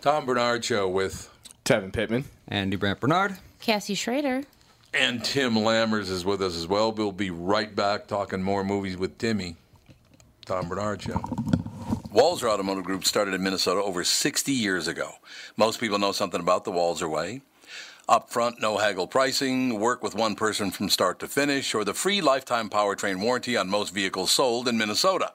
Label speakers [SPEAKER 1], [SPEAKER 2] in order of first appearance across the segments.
[SPEAKER 1] Tom Barnard Show with
[SPEAKER 2] Tevin Pittman.
[SPEAKER 3] Andy Brant Barnard.
[SPEAKER 4] Cassie Schrader.
[SPEAKER 1] And Tim Lammers is with us as well. We'll be right back talking more movies with Timmy. Tom Barnard Show. Walser Automotive Group started in Minnesota over 60 years ago. Most people know something about the Walser Way. Upfront, no haggle pricing, work with one person from start to finish, or the free lifetime powertrain warranty on most vehicles sold in Minnesota.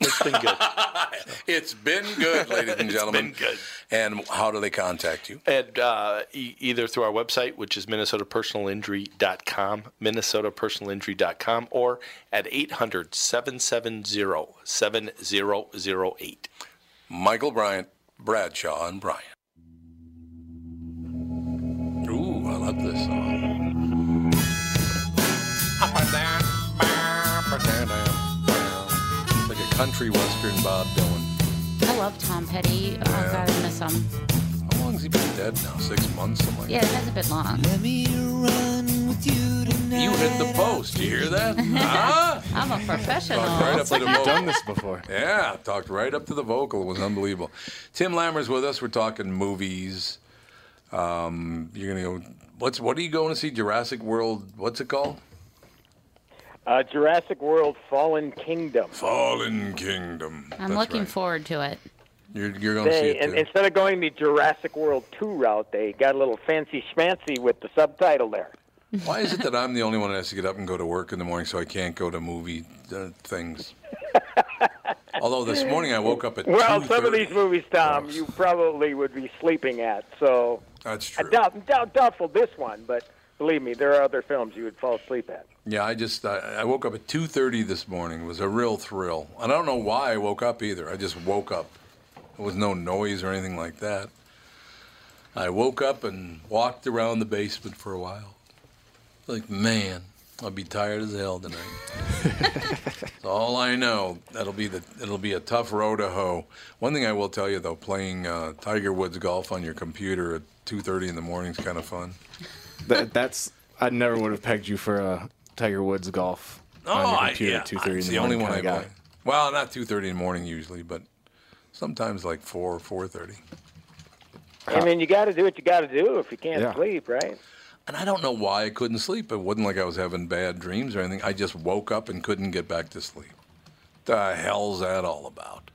[SPEAKER 2] It's been good.
[SPEAKER 1] it's been good, ladies and gentlemen.
[SPEAKER 2] It's been good.
[SPEAKER 1] And how do they contact you?
[SPEAKER 2] And uh, e- either through our website, which is minnesotapersonalinjury.com, minnesotapersonalinjury.com, or at 800-770-7008.
[SPEAKER 1] Michael Bryant, Bradshaw, and Bryant. Ooh, I love this song. Country western Bob Dylan.
[SPEAKER 4] I love Tom Petty. Oh God, I miss him.
[SPEAKER 1] How long has he been dead now? Six months, something like
[SPEAKER 4] Yeah, it has bit long.
[SPEAKER 1] that. You hit the post. You hear that? huh?
[SPEAKER 4] I'm a professional.
[SPEAKER 1] Talked right up to the vocal.
[SPEAKER 5] done this before.
[SPEAKER 1] Yeah, talked right up to the vocal. It was unbelievable. Tim Lammer's with us. We're talking movies. Um, you're gonna go. What's what are you going to see? Jurassic World. What's it called?
[SPEAKER 6] Uh, Jurassic World: Fallen Kingdom.
[SPEAKER 1] Fallen Kingdom.
[SPEAKER 4] I'm
[SPEAKER 1] That's
[SPEAKER 4] looking
[SPEAKER 1] right.
[SPEAKER 4] forward to it.
[SPEAKER 1] You're, you're going to see
[SPEAKER 6] They,
[SPEAKER 1] it
[SPEAKER 6] and
[SPEAKER 1] too.
[SPEAKER 6] instead of going the Jurassic World 2 route, they got a little fancy schmancy with the subtitle there.
[SPEAKER 1] Why is it that I'm the only one that has to get up and go to work in the morning, so I can't go to movie uh, things? Although this morning I woke up at
[SPEAKER 6] Well, some of these movies, Tom, you probably would be sleeping at. So
[SPEAKER 1] That's
[SPEAKER 6] I
[SPEAKER 1] true.
[SPEAKER 6] doubt, doubt, doubtful this one, but believe me, there are other films you would fall asleep at.
[SPEAKER 1] Yeah, I just I, I woke up at 2:30 this morning. It was a real thrill. And I don't know why I woke up either. I just woke up. There was no noise or anything like that. I woke up and walked around the basement for a while. Like, man, I'll be tired as hell tonight. All I know. That'll be the. It'll be a tough row to hoe. One thing I will tell you though, playing uh, Tiger Woods golf on your computer at 2:30 in the morning is kind of fun.
[SPEAKER 3] That, that's I never would have pegged you for a Tiger Woods golf on your oh,
[SPEAKER 1] I-
[SPEAKER 3] computer
[SPEAKER 1] yeah,
[SPEAKER 3] at two thirty in
[SPEAKER 1] it's
[SPEAKER 3] the,
[SPEAKER 1] the only one I
[SPEAKER 3] kinda
[SPEAKER 1] play. Well, not 2:30 in the morning usually, but sometimes like 4 or 4:30.
[SPEAKER 6] I mean, you got to do what you got to do if you can't
[SPEAKER 3] Yeah.
[SPEAKER 6] sleep, right?
[SPEAKER 1] And I don't know why I couldn't sleep. It wasn't like I was having bad dreams or anything. I just woke up and couldn't get back to sleep. The hell's that all about?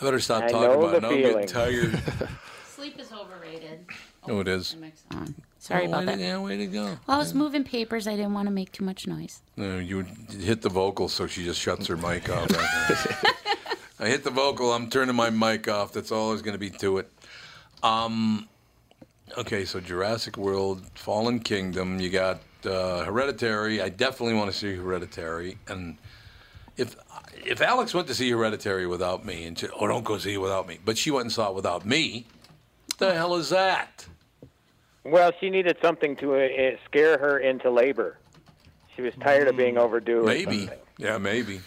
[SPEAKER 1] I better stop
[SPEAKER 6] I
[SPEAKER 1] talking
[SPEAKER 6] know
[SPEAKER 1] about it.
[SPEAKER 6] the
[SPEAKER 1] I'm getting
[SPEAKER 6] feeling.
[SPEAKER 1] tired.
[SPEAKER 4] Sleep is overrated.
[SPEAKER 1] No, it is.
[SPEAKER 4] The mic's on. Sorry
[SPEAKER 1] Oh,
[SPEAKER 4] about
[SPEAKER 1] way
[SPEAKER 4] that.
[SPEAKER 1] To, yeah, way to go.
[SPEAKER 4] Well, I was moving papers. I didn't want to make too much noise.
[SPEAKER 1] No, you hit the vocal, so she just shuts her mic off. I hit the vocal. I'm turning my mic off. That's all there's going to be to it. Um, okay, so Jurassic World, Fallen Kingdom. You got uh, Hereditary. I definitely want to see Hereditary. And if if Alex went to see Hereditary without me, and she, oh, don't go see it without me, but she went and saw it without me, What the hell is that?
[SPEAKER 6] Well, she needed something to uh, scare her into labor. She was tired of being overdue.
[SPEAKER 1] Maybe.
[SPEAKER 6] something.
[SPEAKER 1] Yeah, maybe.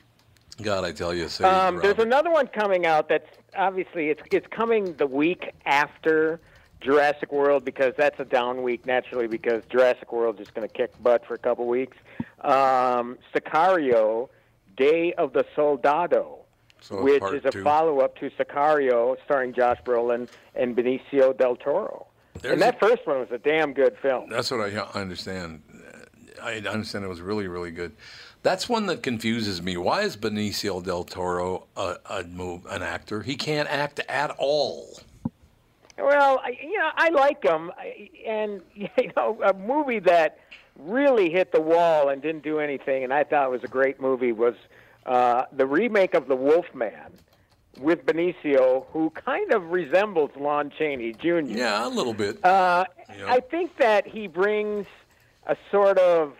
[SPEAKER 1] God, I tell you, say
[SPEAKER 6] Um, there's another one coming out that's obviously it's it's coming the week after Jurassic World because that's a down week naturally because Jurassic World is just going to kick butt for a couple weeks. Um, Sicario, Day of the Soldado,
[SPEAKER 1] So
[SPEAKER 6] which is a follow-up to Sicario, starring Josh Brolin and Benicio del Toro.
[SPEAKER 1] There's
[SPEAKER 6] and that
[SPEAKER 1] a-
[SPEAKER 6] first one was a damn good film.
[SPEAKER 1] That's what I I understand. I understand it was really, really good. That's one that confuses me. Why is Benicio del Toro a, a move, an actor? He can't act at all.
[SPEAKER 6] Well, I, you know, I like him, I- and you know, a movie that really hit the wall and didn't do anything, and I thought it was a great movie was uh, the remake of The Wolfman with Benicio, who kind of resembles Lon Chaney Jr.
[SPEAKER 1] Yeah, a little bit.
[SPEAKER 6] Uh,
[SPEAKER 1] Yeah.
[SPEAKER 6] I think that he brings a sort of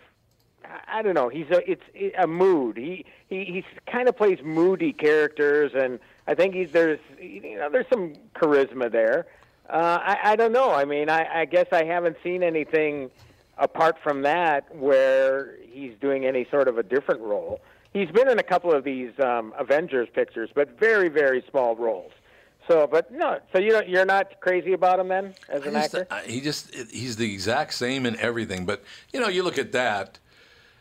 [SPEAKER 6] I- I don't know. He's a it's a mood. He he he kind of plays moody characters, and I think he's there's you know there's some charisma there. Uh, I I don't know. I mean, I I guess I haven't seen anything apart from that where he's doing any sort of a different role. He's been in a couple of these um, Avengers pictures, but very very small roles. So, but no. So you don't, you're not crazy about him then as an
[SPEAKER 1] just-
[SPEAKER 6] actor?
[SPEAKER 1] I- he just he's the exact same in everything. But you know, you look at that,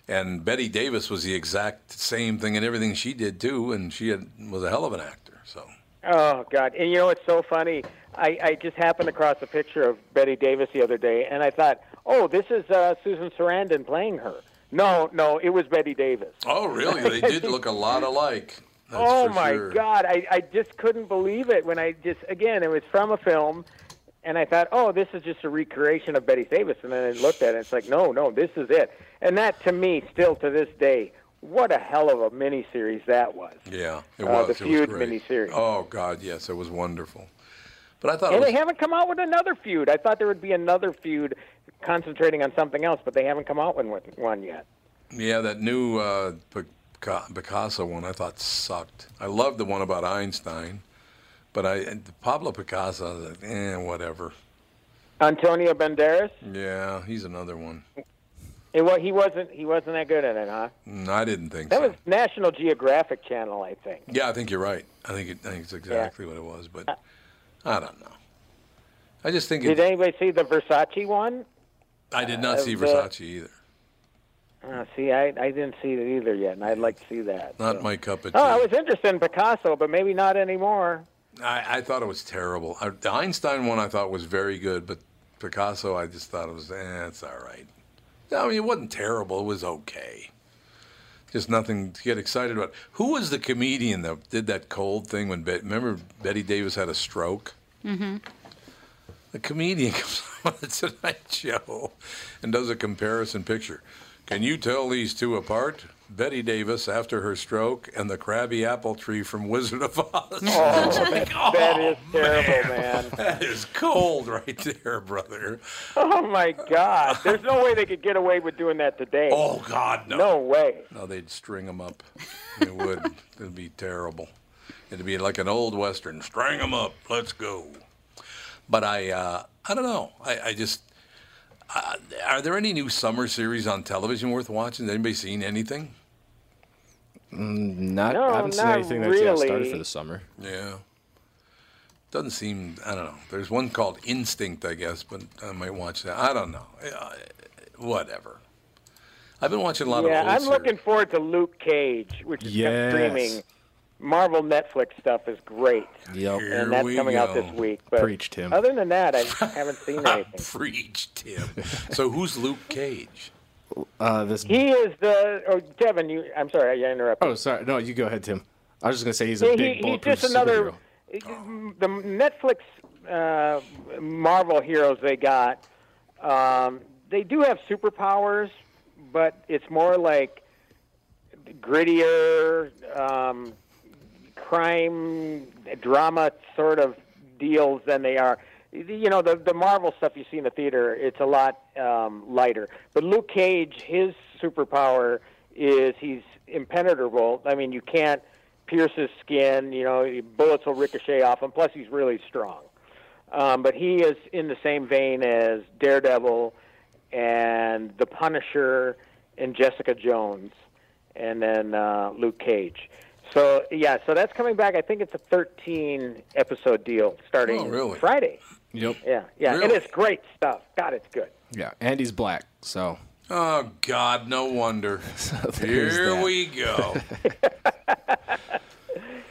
[SPEAKER 1] and Bette Davis was the exact same thing in everything she did too, and she had, was a hell of an actor. So
[SPEAKER 6] Oh God! And you know it's so funny? I, I just happened across a picture of Bette Davis the other day, and I thought, oh, this is uh, Susan Sarandon playing her. No, no, it was Bette Davis.
[SPEAKER 1] oh really? They did look a lot alike. That's
[SPEAKER 6] oh my
[SPEAKER 1] sure.
[SPEAKER 6] God! I, I just couldn't believe it when I just again it was from a film, and I thought, oh, this is just a recreation of Bette Davis, and then I looked at it, and it's like, no, no, this is it. And that to me, still to this day, what a hell of a miniseries that was.
[SPEAKER 1] Yeah, it
[SPEAKER 6] Uh,
[SPEAKER 1] was.
[SPEAKER 6] the
[SPEAKER 1] it was
[SPEAKER 6] Feud
[SPEAKER 1] great.
[SPEAKER 6] miniseries.
[SPEAKER 1] Oh God, yes, it was wonderful. But I thought it
[SPEAKER 6] And
[SPEAKER 1] was,
[SPEAKER 6] they haven't come out with another feud. I thought there would be another feud concentrating on something else, but they haven't come out with one yet.
[SPEAKER 1] yeah, that new uh, Picasso one I thought sucked. I loved the one about Einstein, but I Pablo Picasso, I was like, eh, whatever.
[SPEAKER 6] Antonio Banderas,
[SPEAKER 1] Yeah, he's another one.
[SPEAKER 6] it, wa- he wasn't he wasn't that good at it, huh?
[SPEAKER 1] Mm, I didn't think so.
[SPEAKER 6] That
[SPEAKER 1] so.
[SPEAKER 6] was National Geographic Channel, I think.
[SPEAKER 1] Yeah, I think you're right. I think it, I think it's exactly what it was, but I don't know. I just think
[SPEAKER 6] Did anybody see the Versace one?
[SPEAKER 1] I did not
[SPEAKER 6] uh,
[SPEAKER 1] see
[SPEAKER 6] the-
[SPEAKER 1] Versace either.
[SPEAKER 6] Uh, see, I, I didn't see it either yet, and I'd like to see that.
[SPEAKER 1] Not
[SPEAKER 6] so.
[SPEAKER 1] my cup of tea.
[SPEAKER 6] Oh, I was interested in Picasso, but maybe not anymore.
[SPEAKER 1] I, I thought it was terrible. I, the Einstein one I thought was very good, but Picasso I just thought it was, eh, it's all right. I mean, it wasn't terrible. It was okay. Just nothing to get excited about. Who was the comedian that did that cold thing when, Bet remember Bette Davis had a stroke?
[SPEAKER 4] Mm-hmm.
[SPEAKER 1] The comedian comes on the Tonight Show and does a comparison picture. Can you tell these two apart? Bette Davis after her stroke and the crabby apple tree from Wizard of Oz.
[SPEAKER 6] Oh, that, that is terrible, man.
[SPEAKER 1] That is cold right there, brother.
[SPEAKER 6] Oh my God! There's no way they could get away with doing that today.
[SPEAKER 1] Oh God, no.
[SPEAKER 6] no way.
[SPEAKER 1] No, they'd string them up. It would. It'd be terrible. It'd be like an old western. String them up. Let's go. But I, uh, I don't know. I, I just, Uh, are there any new summer series on television worth watching? Has anybody seen anything?
[SPEAKER 3] Not,
[SPEAKER 6] No,
[SPEAKER 3] I haven't seen
[SPEAKER 6] not
[SPEAKER 3] anything that's yeah, started
[SPEAKER 6] really.
[SPEAKER 3] for the summer.
[SPEAKER 1] Yeah. Doesn't seem. I don't know. There's one called Instinct, I guess, but I might watch that. I don't know. Uh, whatever. I've been watching a lot
[SPEAKER 6] yeah,
[SPEAKER 1] of Yeah,
[SPEAKER 6] I'm
[SPEAKER 1] series.
[SPEAKER 6] looking forward to Luke Cage, which is
[SPEAKER 3] Yes.
[SPEAKER 6] streaming. Marvel Netflix stuff is great,
[SPEAKER 3] Yep.
[SPEAKER 1] Here
[SPEAKER 6] and that's
[SPEAKER 1] we
[SPEAKER 6] coming out this week. But
[SPEAKER 3] Preach, Tim.
[SPEAKER 6] Other than that, I haven't seen anything.
[SPEAKER 1] Preach, Tim. so who's Luke Cage?
[SPEAKER 3] Uh, this.
[SPEAKER 6] He is the. Oh, Devin, you. I'm sorry, I interrupted.
[SPEAKER 3] Oh, sorry. No, you go ahead, Tim. I was just gonna say he's a
[SPEAKER 6] Yeah,
[SPEAKER 3] big
[SPEAKER 6] he, he's just another.
[SPEAKER 3] superhero.
[SPEAKER 6] The Netflix uh, Marvel heroes they got, um, they do have superpowers, but it's more like grittier um, crime drama sort of deals than they are. You know, the the Marvel stuff you see in the theater, it's a lot um, lighter. But Luke Cage, his superpower is he's impenetrable. I mean, you can't pierce his skin. You know, bullets will ricochet off him. Plus, he's really strong. Um, but he is in the same vein as Daredevil and the Punisher and Jessica Jones, and then uh, Luke Cage. So yeah, so that's coming back. I think it's a 13 episode deal starting
[SPEAKER 1] Oh, really?
[SPEAKER 6] Friday.
[SPEAKER 3] Yep.
[SPEAKER 6] Yeah, yeah, and
[SPEAKER 1] Really?
[SPEAKER 6] it's great stuff. God, it's good.
[SPEAKER 3] Yeah, and he's black, so
[SPEAKER 1] Oh God, no wonder.
[SPEAKER 3] there's
[SPEAKER 1] Here
[SPEAKER 3] that.
[SPEAKER 1] we go.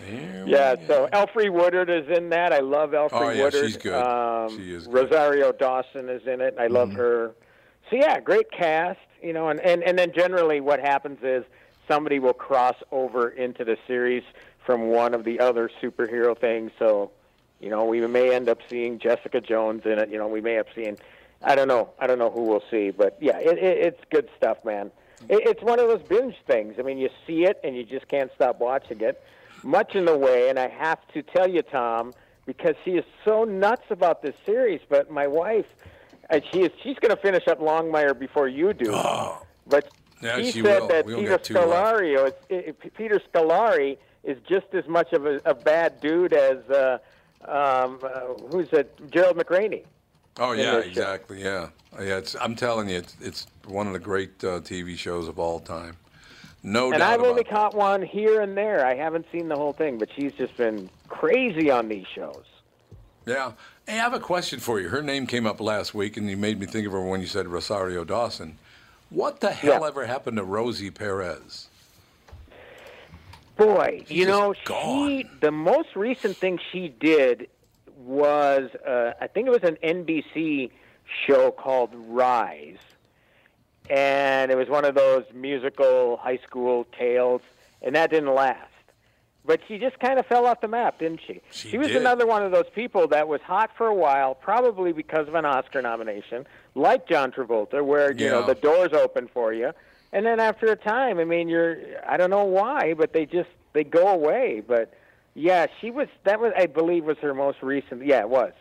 [SPEAKER 1] Here we
[SPEAKER 6] Yeah,
[SPEAKER 1] go.
[SPEAKER 6] so Alfre Woodard is in that. I love Alfre
[SPEAKER 1] Oh, yeah,
[SPEAKER 6] Woodard.
[SPEAKER 1] she's good.
[SPEAKER 6] Um,
[SPEAKER 1] She is good. Mm-hmm.
[SPEAKER 6] Rosario Dawson is in it. I love her. So yeah, great cast. You know, and, and and then generally what happens is somebody will cross over into the series from one of the other superhero things. So, you know, we may end up seeing Jessica Jones in it. You know, we may have seen. I don't know. I don't know who we'll see, but yeah, it, it, it's good stuff, man. It, it's one of those binge things. I mean, you see it and you just can't stop watching it. Much in the way, and I have to tell you, Tom, because she is so nuts about this series. But my wife, uh, she is she's going to finish up Longmire before you do. But
[SPEAKER 1] Oh. Yeah,
[SPEAKER 6] she said
[SPEAKER 1] will.
[SPEAKER 6] that Peter
[SPEAKER 1] got two left.
[SPEAKER 6] Scalario, is, i i- Peter Scolari is just as much of a, a bad dude as uh, um, uh, who's it, Gerald McRaney.
[SPEAKER 1] Oh yeah,
[SPEAKER 6] this show.
[SPEAKER 1] exactly. Yeah, yeah. It's, I'm telling you, it's, it's one of the great uh, TV shows of all time. No
[SPEAKER 6] and I've only
[SPEAKER 1] it.
[SPEAKER 6] caught one here and there. I haven't seen the whole thing, but she's just been crazy on these shows.
[SPEAKER 1] Yeah. Hey, I have a question for you. Her name came up last week, and you made me think of her when you said Rosario Dawson. What the hell
[SPEAKER 6] Yeah.
[SPEAKER 1] ever happened to Rosie Perez?
[SPEAKER 6] Boy,
[SPEAKER 1] She's
[SPEAKER 6] you know,
[SPEAKER 1] gone.
[SPEAKER 6] she the most recent thing she did was uh, I think it was an NBC show called Rise, and it was one of those musical high school tales, and that didn't last. But she just kind of fell off the map, didn't she?
[SPEAKER 1] She
[SPEAKER 6] was
[SPEAKER 1] did.
[SPEAKER 6] another one of those people that was hot for a while, probably because of an Oscar nomination, like John Travolta, where you know the doors open for you, and then after a time, I mean, you're I don't know why, but they just they go away. But yeah, she was that was I believe was her most recent. Yeah, it was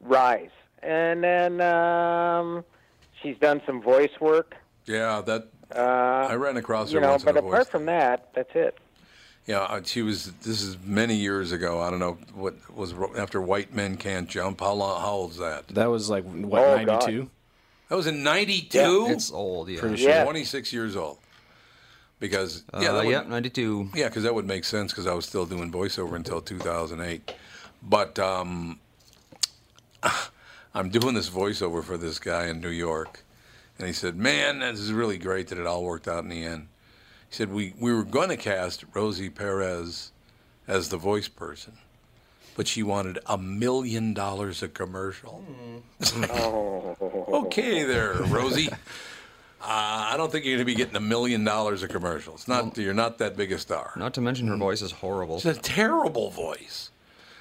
[SPEAKER 6] Rise, and then um, she's done some voice work.
[SPEAKER 1] Yeah, that
[SPEAKER 6] Uh,
[SPEAKER 1] I ran across her
[SPEAKER 6] you know, but
[SPEAKER 1] in a voice.
[SPEAKER 6] apart from that, that's it.
[SPEAKER 1] Yeah, uh, she was. This is many years ago. I don't know what was after White Men Can't Jump. How long? How old's that?
[SPEAKER 3] that was like what
[SPEAKER 6] Oh,
[SPEAKER 3] ninety
[SPEAKER 6] God.
[SPEAKER 3] two.
[SPEAKER 1] That was in '92.
[SPEAKER 5] It's old, yeah.
[SPEAKER 3] Pretty
[SPEAKER 6] sure. Yeah.
[SPEAKER 1] 26 years old. Because
[SPEAKER 5] Uh,
[SPEAKER 1] yeah, that would,
[SPEAKER 5] yeah, 92.
[SPEAKER 1] yeah, because that would make sense because I was still doing voiceover until 2008. But um, I'm doing this voiceover for this guy in New York, and he said, "Man, this is really great that it all worked out in the end." He said, "We we were going to cast Rosie Perez as the voice person, but she wanted a million dollars a commercial."
[SPEAKER 6] Oh,
[SPEAKER 1] Okay, there, Rosie. Uh, I don't think you're going to be getting a million dollars a commercial. It's not. You're not that big a star.
[SPEAKER 5] Not to mention her voice is horrible.
[SPEAKER 1] It's a terrible voice.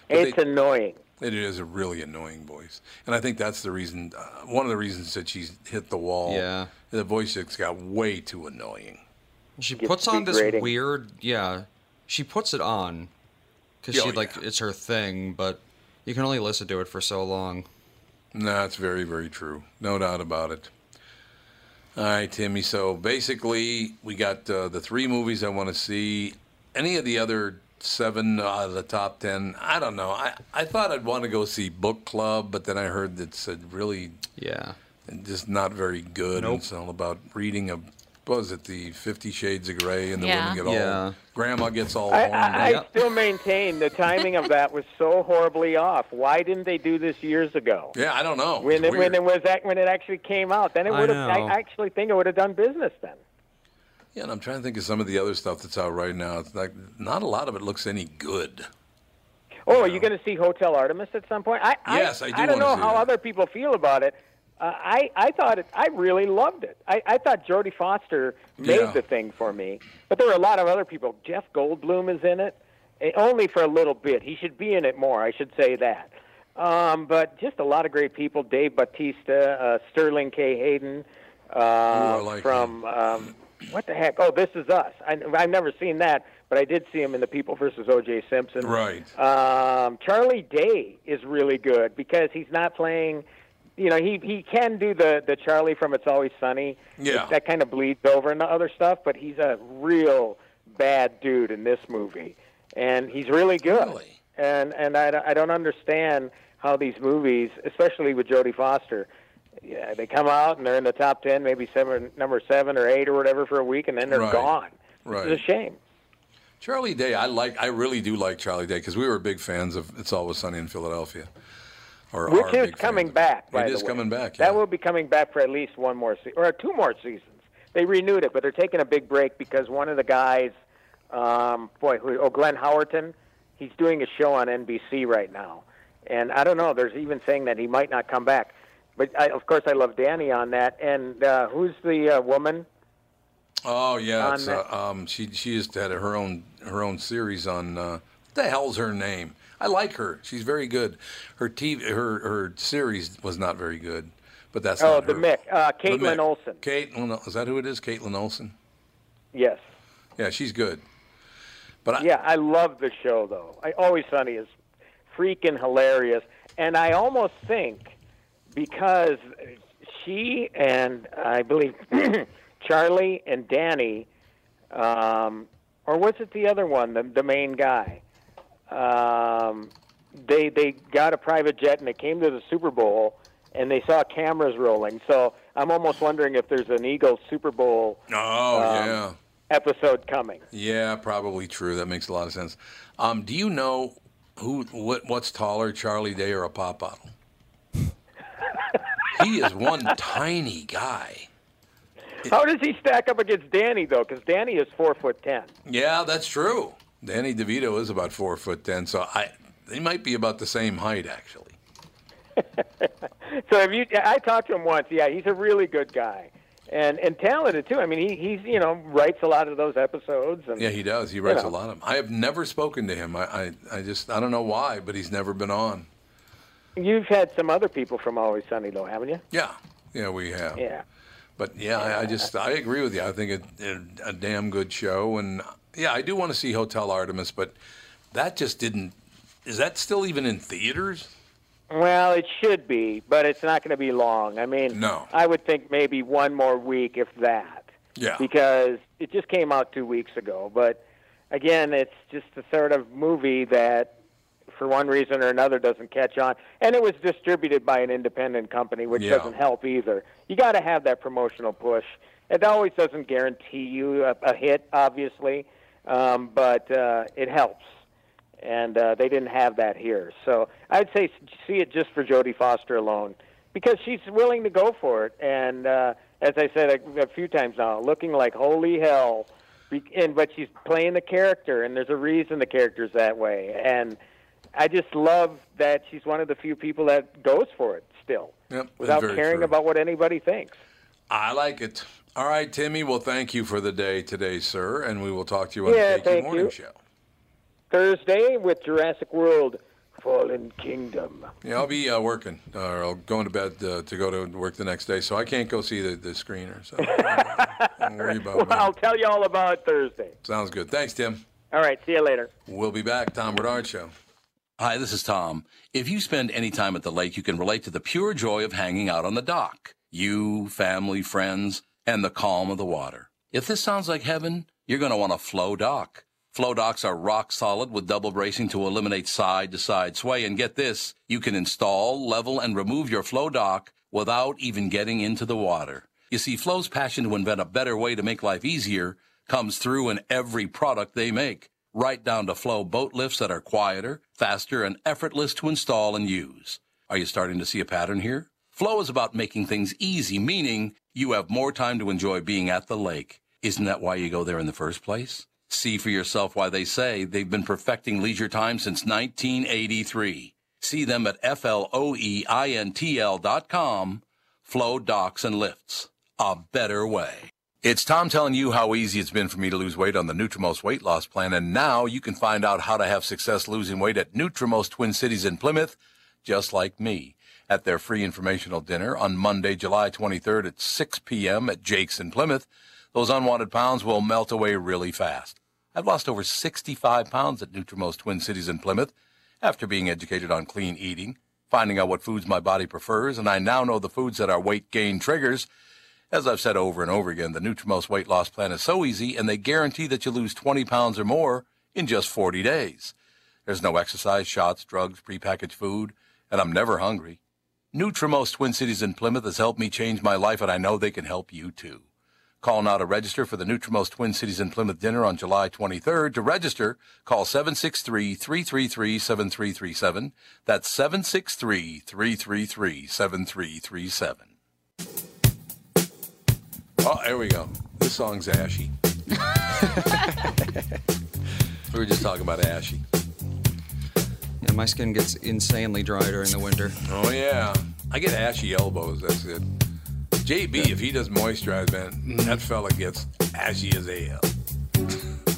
[SPEAKER 1] But
[SPEAKER 6] it's
[SPEAKER 1] they-
[SPEAKER 6] annoying.
[SPEAKER 1] It is a really annoying voice, and I think that's the reason. Uh, one of the reasons that she's hit the wall.
[SPEAKER 5] Yeah.
[SPEAKER 1] The voice just got way too annoying.
[SPEAKER 5] She puts on this weird, yeah. She puts it on because
[SPEAKER 1] Oh,
[SPEAKER 5] she like
[SPEAKER 1] yeah.
[SPEAKER 5] it's her thing, but you can only listen to it for so long.
[SPEAKER 1] No, that's very, very true. No doubt about it. All right, Timmy. So basically, we got uh, the three movies I want to see. Any of the other seven out of the top ten? I don't know. I, I thought I'd want to go see Book Club, but then I heard that said really
[SPEAKER 5] Yeah.
[SPEAKER 1] just not very good.
[SPEAKER 5] Nope.
[SPEAKER 1] It's all about reading a. What was it? The Fifty Shades of Grey, and the
[SPEAKER 4] Yeah.
[SPEAKER 1] women get all. Grandma gets all
[SPEAKER 6] I,
[SPEAKER 1] horned
[SPEAKER 6] I, I
[SPEAKER 1] up.
[SPEAKER 6] still maintain the timing of that was so horribly off. Why didn't they do this years ago?
[SPEAKER 1] Yeah, I don't know.
[SPEAKER 6] When it, when it was act- when it actually came out, then it
[SPEAKER 5] I
[SPEAKER 6] would have. I
[SPEAKER 5] know.
[SPEAKER 6] actually think it would have done business then.
[SPEAKER 1] Yeah, and I'm trying to think of some of the other stuff that's out right now. It's like not a lot of it looks any good.
[SPEAKER 6] Oh, are you going to see Hotel Artemis at some point? I,
[SPEAKER 1] Yes, I do
[SPEAKER 6] I don't know
[SPEAKER 1] see
[SPEAKER 6] how
[SPEAKER 1] that.
[SPEAKER 6] other people feel about it. Uh, I I thought it. I really loved it. I, I thought Jodie Foster made
[SPEAKER 1] Yeah.
[SPEAKER 6] the thing for me. But there were a lot of other people. Jeff Goldblum is in it, eh, only for a little bit. He should be in it more. I should say that. Um, but just a lot of great people. Dave Bautista, uh, Sterling K. Hayden uh,
[SPEAKER 1] like
[SPEAKER 6] from um, what the heck? Oh, This Is Us. I, I've never seen that, but I did see him in The People versus O.J. Simpson.
[SPEAKER 1] Right.
[SPEAKER 6] Um, Charlie Day is really good because he's not playing. You know, he he can do the the Charlie from It's Always Sunny.
[SPEAKER 1] Yeah.
[SPEAKER 6] that kind of bleeds over into other stuff, but he's a real bad dude in this movie, and he's really good.
[SPEAKER 1] Really?
[SPEAKER 6] And and I, don't- I don't understand how these movies, especially with Jodie Foster, yeah, they come out and they're in the top ten, maybe seven, number seven or eight or whatever for a week, and then they're
[SPEAKER 1] Right.
[SPEAKER 6] gone.
[SPEAKER 1] Right.
[SPEAKER 6] It's a shame.
[SPEAKER 1] Charlie Day, I like. I really do like Charlie Day because we were big fans of It's Always Sunny in Philadelphia. Or
[SPEAKER 6] Which is coming back. By
[SPEAKER 1] It is
[SPEAKER 6] way.
[SPEAKER 1] coming back. Yeah.
[SPEAKER 6] That will be coming back for at least one more se- or two more seasons. They renewed it, but they're taking a big break because one of the guys, um, boy, who, oh, Glenn Howerton, he's doing a show on NBC right now, and I don't know. There's even saying that he might not come back. But I, of course, I love Danny on that. And uh, who's the uh, woman?
[SPEAKER 1] Oh yeah, it's, uh, um, she she just had her own her own series on. Uh, what the hell's her name? I like her. She's very good. Her TV her her series was not very good, but that's
[SPEAKER 6] Oh, the
[SPEAKER 1] her.
[SPEAKER 6] Mick, uh,
[SPEAKER 1] The
[SPEAKER 6] Kaitlin
[SPEAKER 1] Mick.
[SPEAKER 6] Olson.
[SPEAKER 1] Kaitlin, is that who it is? Kaitlin Olson.
[SPEAKER 6] Yes.
[SPEAKER 1] Yeah, she's good. But I,
[SPEAKER 6] Yeah, I love the show though. I Always Sunny is freaking hilarious, and I almost think because she and I believe Charlie and Danny, um, or was it the other one, the the main guy? Um, they they got a private jet and they came to the Super Bowl and they saw cameras rolling. So I'm almost wondering if there's an Eagles Super Bowl
[SPEAKER 1] oh
[SPEAKER 6] Um,
[SPEAKER 1] yeah.
[SPEAKER 6] episode coming.
[SPEAKER 1] Yeah, probably true. That makes a lot of sense. Um, do you know who what, what's taller, Charlie Day or a pop bottle? he is one tiny guy.
[SPEAKER 6] How does he stack up against Danny though? Because Danny is four foot ten.
[SPEAKER 1] Yeah, that's true. Danny DeVito is about four foot ten, so I they might be about the same height actually.
[SPEAKER 6] So if you, I talked to him once. Yeah, he's a really good guy, and and talented too. I mean, he he's you know writes a lot of those episodes. And
[SPEAKER 1] Yeah, he does. He writes
[SPEAKER 6] know.
[SPEAKER 1] a lot of them. I have never spoken to him. I, I I just I don't know why, but he's never been on.
[SPEAKER 6] You've had some other people from Always Sunny though, haven't you?
[SPEAKER 1] Yeah, yeah, we have.
[SPEAKER 6] Yeah.
[SPEAKER 1] But yeah, I, I just I agree with you. I think it, it, a damn good show, and yeah, I do want to see Hotel Artemis, but that just didn't. Is that still even in theaters?
[SPEAKER 6] Well, it should be, but it's not going to be long. I mean,
[SPEAKER 1] No.
[SPEAKER 6] I would think maybe one more week, if that.
[SPEAKER 1] Yeah.
[SPEAKER 6] Because it just came out two weeks ago. But again, it's just the sort of movie that, for one reason or another, doesn't catch on. And it was distributed by an independent company, which
[SPEAKER 1] Yeah.
[SPEAKER 6] doesn't help either. You got to have that promotional push. It always doesn't guarantee you a, a hit, obviously, um, but uh, it helps and uh, they didn't have that here. So I'd say see it just for Jodie Foster alone, because she's willing to go for it. And uh, as I said a, a few times now, looking like holy hell, and but she's playing the character, and there's a reason the character's that way. And I just love that she's one of the few people that goes for it still,
[SPEAKER 1] Yep,
[SPEAKER 6] without caring
[SPEAKER 1] true.
[SPEAKER 6] about what anybody thinks.
[SPEAKER 1] I like it. All right, Timmy. Well, thank you for the day today, sir, and we will talk to you on
[SPEAKER 6] Yeah,
[SPEAKER 1] the KQ
[SPEAKER 6] thank
[SPEAKER 1] Morning
[SPEAKER 6] you.
[SPEAKER 1] Show.
[SPEAKER 6] Thursday with Jurassic World: Fallen Kingdom.
[SPEAKER 1] Yeah, I'll be uh, working, uh, or I'll going to bed uh, to go to work the next day, so I can't go see the, the screener. So don't worry about
[SPEAKER 6] Well,
[SPEAKER 1] me.
[SPEAKER 6] I'll tell you all about it Thursday.
[SPEAKER 1] Sounds good. Thanks, Tim.
[SPEAKER 6] All right, see you later.
[SPEAKER 1] We'll be back. Tom Barnard Show.
[SPEAKER 7] Hi, this is Tom. If you spend any time at the lake, you can relate to the pure joy of hanging out on the dock. You, family, friends, and the calm of the water. If this sounds like heaven, you're going to want a Floe dock. Floe docks are rock solid with double bracing to eliminate side to side sway. And get this, you can install, level, and remove your Floe dock without even getting into the water. You see, Floe's passion to invent a better way to make life easier comes through in every product they make, right down to Floe boat lifts that are quieter, faster, and effortless to install and use. Are you starting to see a pattern here? Floe is about making things easy, meaning you have more time to enjoy being at the lake. Isn't that why you go there in the first place? See for yourself why they say they've been perfecting leisure time since 1983. See them at F-L-O-E-I-N-T-L dot com. Floe Docks and Lifts. A better way. It's Tom telling you how easy it's been for me to lose weight on the Nutrimost weight loss plan, and now you can find out how to have success losing weight at Nutrimost Twin Cities in Plymouth, just like me, at their free informational dinner on Monday, July 23rd at 6 p.m. at Jake's in Plymouth. Those unwanted pounds will melt away really fast. I've lost over 65 pounds at Nutrimost Twin Cities in Plymouth after being educated on clean eating, finding out what foods my body prefers, and I now know the foods that are weight gain triggers. As I've said over and over again, the Nutrimost weight loss plan is so easy, and they guarantee that you lose 20 pounds or more in just 40 days. There's no exercise, shots, drugs, prepackaged food, and I'm never hungry. Nutrimost Twin Cities in Plymouth has helped me change my life, and I know they can help you too. Call now to register for the Nutrimost Twin Cities in Plymouth dinner on July 23rd. To register, call 763-333-7337. That's 763-333-7337. Oh, there we go. This song's ashy. we were just talking about ashy.
[SPEAKER 5] Yeah, my skin gets insanely dry during the winter.
[SPEAKER 1] Oh yeah, I get ashy elbows. That's it. JB, if he does moisturize, man, that fella gets ashy as hell.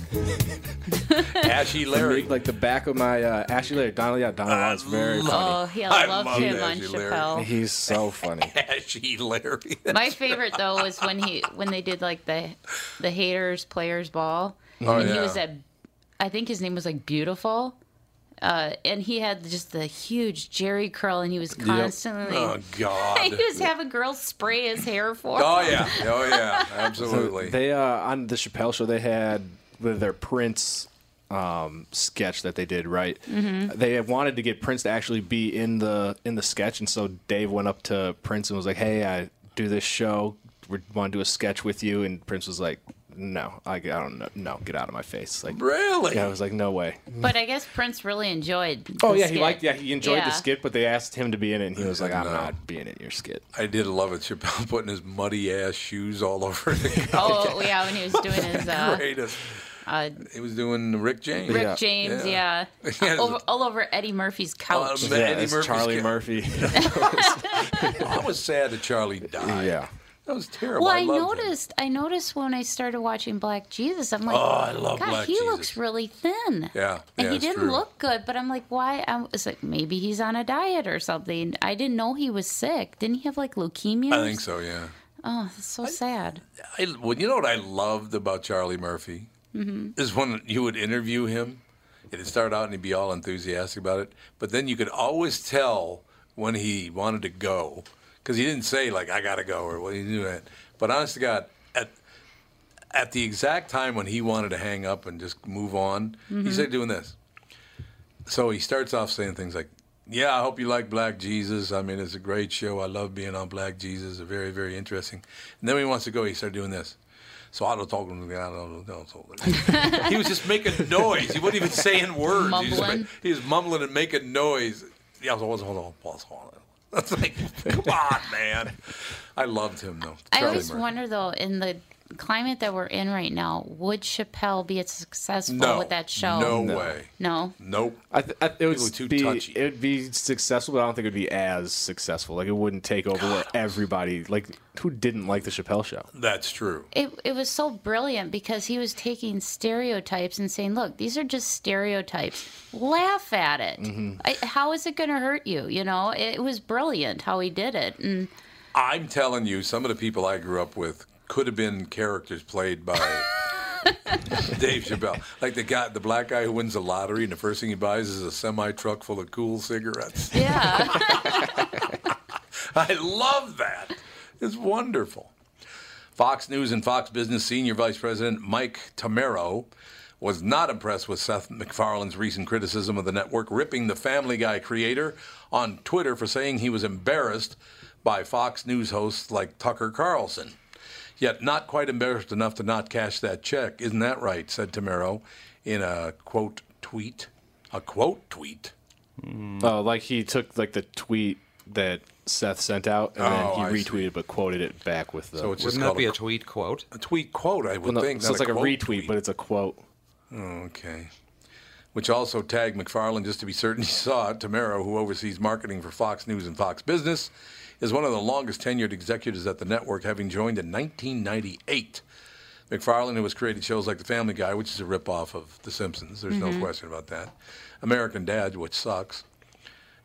[SPEAKER 1] ashy Larry.
[SPEAKER 3] Like the back of my uh, Ashley Larry Donald. Yeah, Donald Juan's very
[SPEAKER 4] Oh,
[SPEAKER 3] funny.
[SPEAKER 4] yeah, I
[SPEAKER 1] I
[SPEAKER 4] loved
[SPEAKER 1] love
[SPEAKER 4] him
[SPEAKER 1] that
[SPEAKER 4] on
[SPEAKER 1] you, Larry.
[SPEAKER 4] Chappelle.
[SPEAKER 3] He's so funny.
[SPEAKER 1] Ashy Larry.
[SPEAKER 4] My favorite though was when he when they did like the the haters players ball,
[SPEAKER 1] Oh,
[SPEAKER 4] and he was at I think his name was like beautiful, uh, and he had just the huge Jheri curl, and he was constantly
[SPEAKER 1] Oh God.
[SPEAKER 4] he was having girls spray his hair for.
[SPEAKER 1] Oh
[SPEAKER 4] him.
[SPEAKER 1] yeah. Oh yeah. Absolutely.
[SPEAKER 3] They uh, on the Chappelle show they had with their Prince um, sketch that they did right. They wanted to get Prince to actually be in the in the sketch, and so Dave went up to Prince and was like, "Hey, I do this show. We want to do a sketch with you." And Prince was like, "No, I, I don't know. No, get out of my face." Like,
[SPEAKER 1] really?
[SPEAKER 3] yeah, I was like, "No way."
[SPEAKER 4] But I guess Prince really enjoyed.
[SPEAKER 3] Oh
[SPEAKER 4] the
[SPEAKER 3] yeah, he liked. Yeah, he enjoyed
[SPEAKER 4] Yeah.
[SPEAKER 3] the skit, but they asked him to be in it, and he was like, "I'm
[SPEAKER 1] No.
[SPEAKER 3] not being in your skit."
[SPEAKER 1] I did love it. Chappelle putting his muddy ass shoes all over the couch.
[SPEAKER 4] Oh yeah, when he was doing his uh,
[SPEAKER 1] Greatest.
[SPEAKER 4] uh,
[SPEAKER 1] He was doing Rick James.
[SPEAKER 4] Rick
[SPEAKER 3] Yeah.
[SPEAKER 4] James,
[SPEAKER 1] Yeah.
[SPEAKER 4] yeah,
[SPEAKER 1] Yeah.
[SPEAKER 4] Over, all over Eddie Murphy's couch.
[SPEAKER 1] Um,
[SPEAKER 3] Yeah,
[SPEAKER 1] Eddie
[SPEAKER 3] it's
[SPEAKER 1] Murphy's
[SPEAKER 3] Charlie
[SPEAKER 1] kid.
[SPEAKER 3] Murphy.
[SPEAKER 1] I was sad that Charlie died.
[SPEAKER 3] yeah.
[SPEAKER 1] That was terrible.
[SPEAKER 4] well,
[SPEAKER 1] I,
[SPEAKER 4] I,
[SPEAKER 1] loved him.
[SPEAKER 4] noticed. I noticed when I started watching Black Jesus. I'm like,
[SPEAKER 1] Oh, I love
[SPEAKER 4] God,
[SPEAKER 1] Black
[SPEAKER 4] he
[SPEAKER 1] Jesus.
[SPEAKER 4] looks really thin.
[SPEAKER 1] Yeah,
[SPEAKER 4] and
[SPEAKER 1] yeah,
[SPEAKER 4] he didn't
[SPEAKER 1] true.
[SPEAKER 4] look good. But I'm like, why? I was like, maybe he's on a diet or something. I didn't know he was sick. Didn't he have like leukemia?
[SPEAKER 1] I think so. Yeah.
[SPEAKER 4] Oh, that's so sad.
[SPEAKER 1] I, well, you know what I loved about Charlie Murphy
[SPEAKER 4] Mm-hmm.
[SPEAKER 1] is when you would interview him. It'd start out and he'd be all enthusiastic about it, but then you could always tell when he wanted to go because he didn't say like "I gotta go" or what he knew that. But honest to God, at at the exact time when he wanted to hang up and just move on, he started doing this. So he starts off saying things like, "Yeah, I hope you like Black Jesus. I mean, it's a great show. I love being on Black Jesus. It's very, very interesting." And then when he wants to go, he started doing this. So I don't talk to him. I don't know. So he was just making noise. He wasn't even saying words. He, was,
[SPEAKER 4] Mumbling.
[SPEAKER 1] he was mumbling and making noise. Yeah, I was hold on, pause, hold on. That's like, come on, man. I loved him though.
[SPEAKER 4] I always wonder though, in the climate that we're in right now, would Chappelle be as successful
[SPEAKER 1] No,
[SPEAKER 4] with that show?
[SPEAKER 1] no,
[SPEAKER 3] No.
[SPEAKER 1] way.
[SPEAKER 4] No.
[SPEAKER 1] Nope.
[SPEAKER 3] I th- I, it would
[SPEAKER 1] People are too
[SPEAKER 3] be
[SPEAKER 1] touchy.
[SPEAKER 3] it would be successful, but I don't think it would be as successful. Like it wouldn't take over where everybody like who didn't like the Chappelle show.
[SPEAKER 1] That's true.
[SPEAKER 4] It, it was so brilliant because he was taking stereotypes and saying, look, these are just stereotypes. Laugh at it.
[SPEAKER 1] Mm-hmm.
[SPEAKER 4] I, how is it going to hurt you? You know, it was brilliant how he did it. And
[SPEAKER 1] I'm telling you, some of the people I grew up with could have been characters played by Dave Chappelle. Like the guy, the black guy who wins the lottery, and the first thing he buys is a semi truck full of cool cigarettes.
[SPEAKER 4] yeah,
[SPEAKER 1] I love that. It's wonderful. Fox News and Fox Business Senior Vice President Mike Tammero was not impressed with Seth MacFarlane's recent criticism of the network, ripping the Family Guy creator on Twitter for saying he was embarrassed by Fox News hosts like Tucker Carlson. Yet not quite embarrassed enough to not cash that check. Isn't that right? said Tammero in a quote tweet. A quote tweet. Hmm.
[SPEAKER 3] Oh, like he took like the tweet that Seth sent out and
[SPEAKER 1] Oh,
[SPEAKER 3] then
[SPEAKER 1] I
[SPEAKER 3] he
[SPEAKER 1] see.
[SPEAKER 3] retweeted but quoted it back with the.
[SPEAKER 1] So it's
[SPEAKER 5] Wouldn't that be
[SPEAKER 1] a,
[SPEAKER 5] a tweet quote?
[SPEAKER 1] a tweet quote, I would
[SPEAKER 3] well, no,
[SPEAKER 1] think.
[SPEAKER 3] so
[SPEAKER 1] not
[SPEAKER 3] it's like a retweet,
[SPEAKER 1] tweet.
[SPEAKER 3] but it's a quote.
[SPEAKER 1] Okay. Which also tagged MacFarlane just to be certain he saw it. Tammero, who oversees marketing for Fox News and Fox Business, is one of the longest tenured executives at the network, having joined in 1998. MacFarlane, who has created shows like The Family Guy, which is a ripoff of The Simpsons, there's no mm-hmm. question about that, American Dad, which sucks,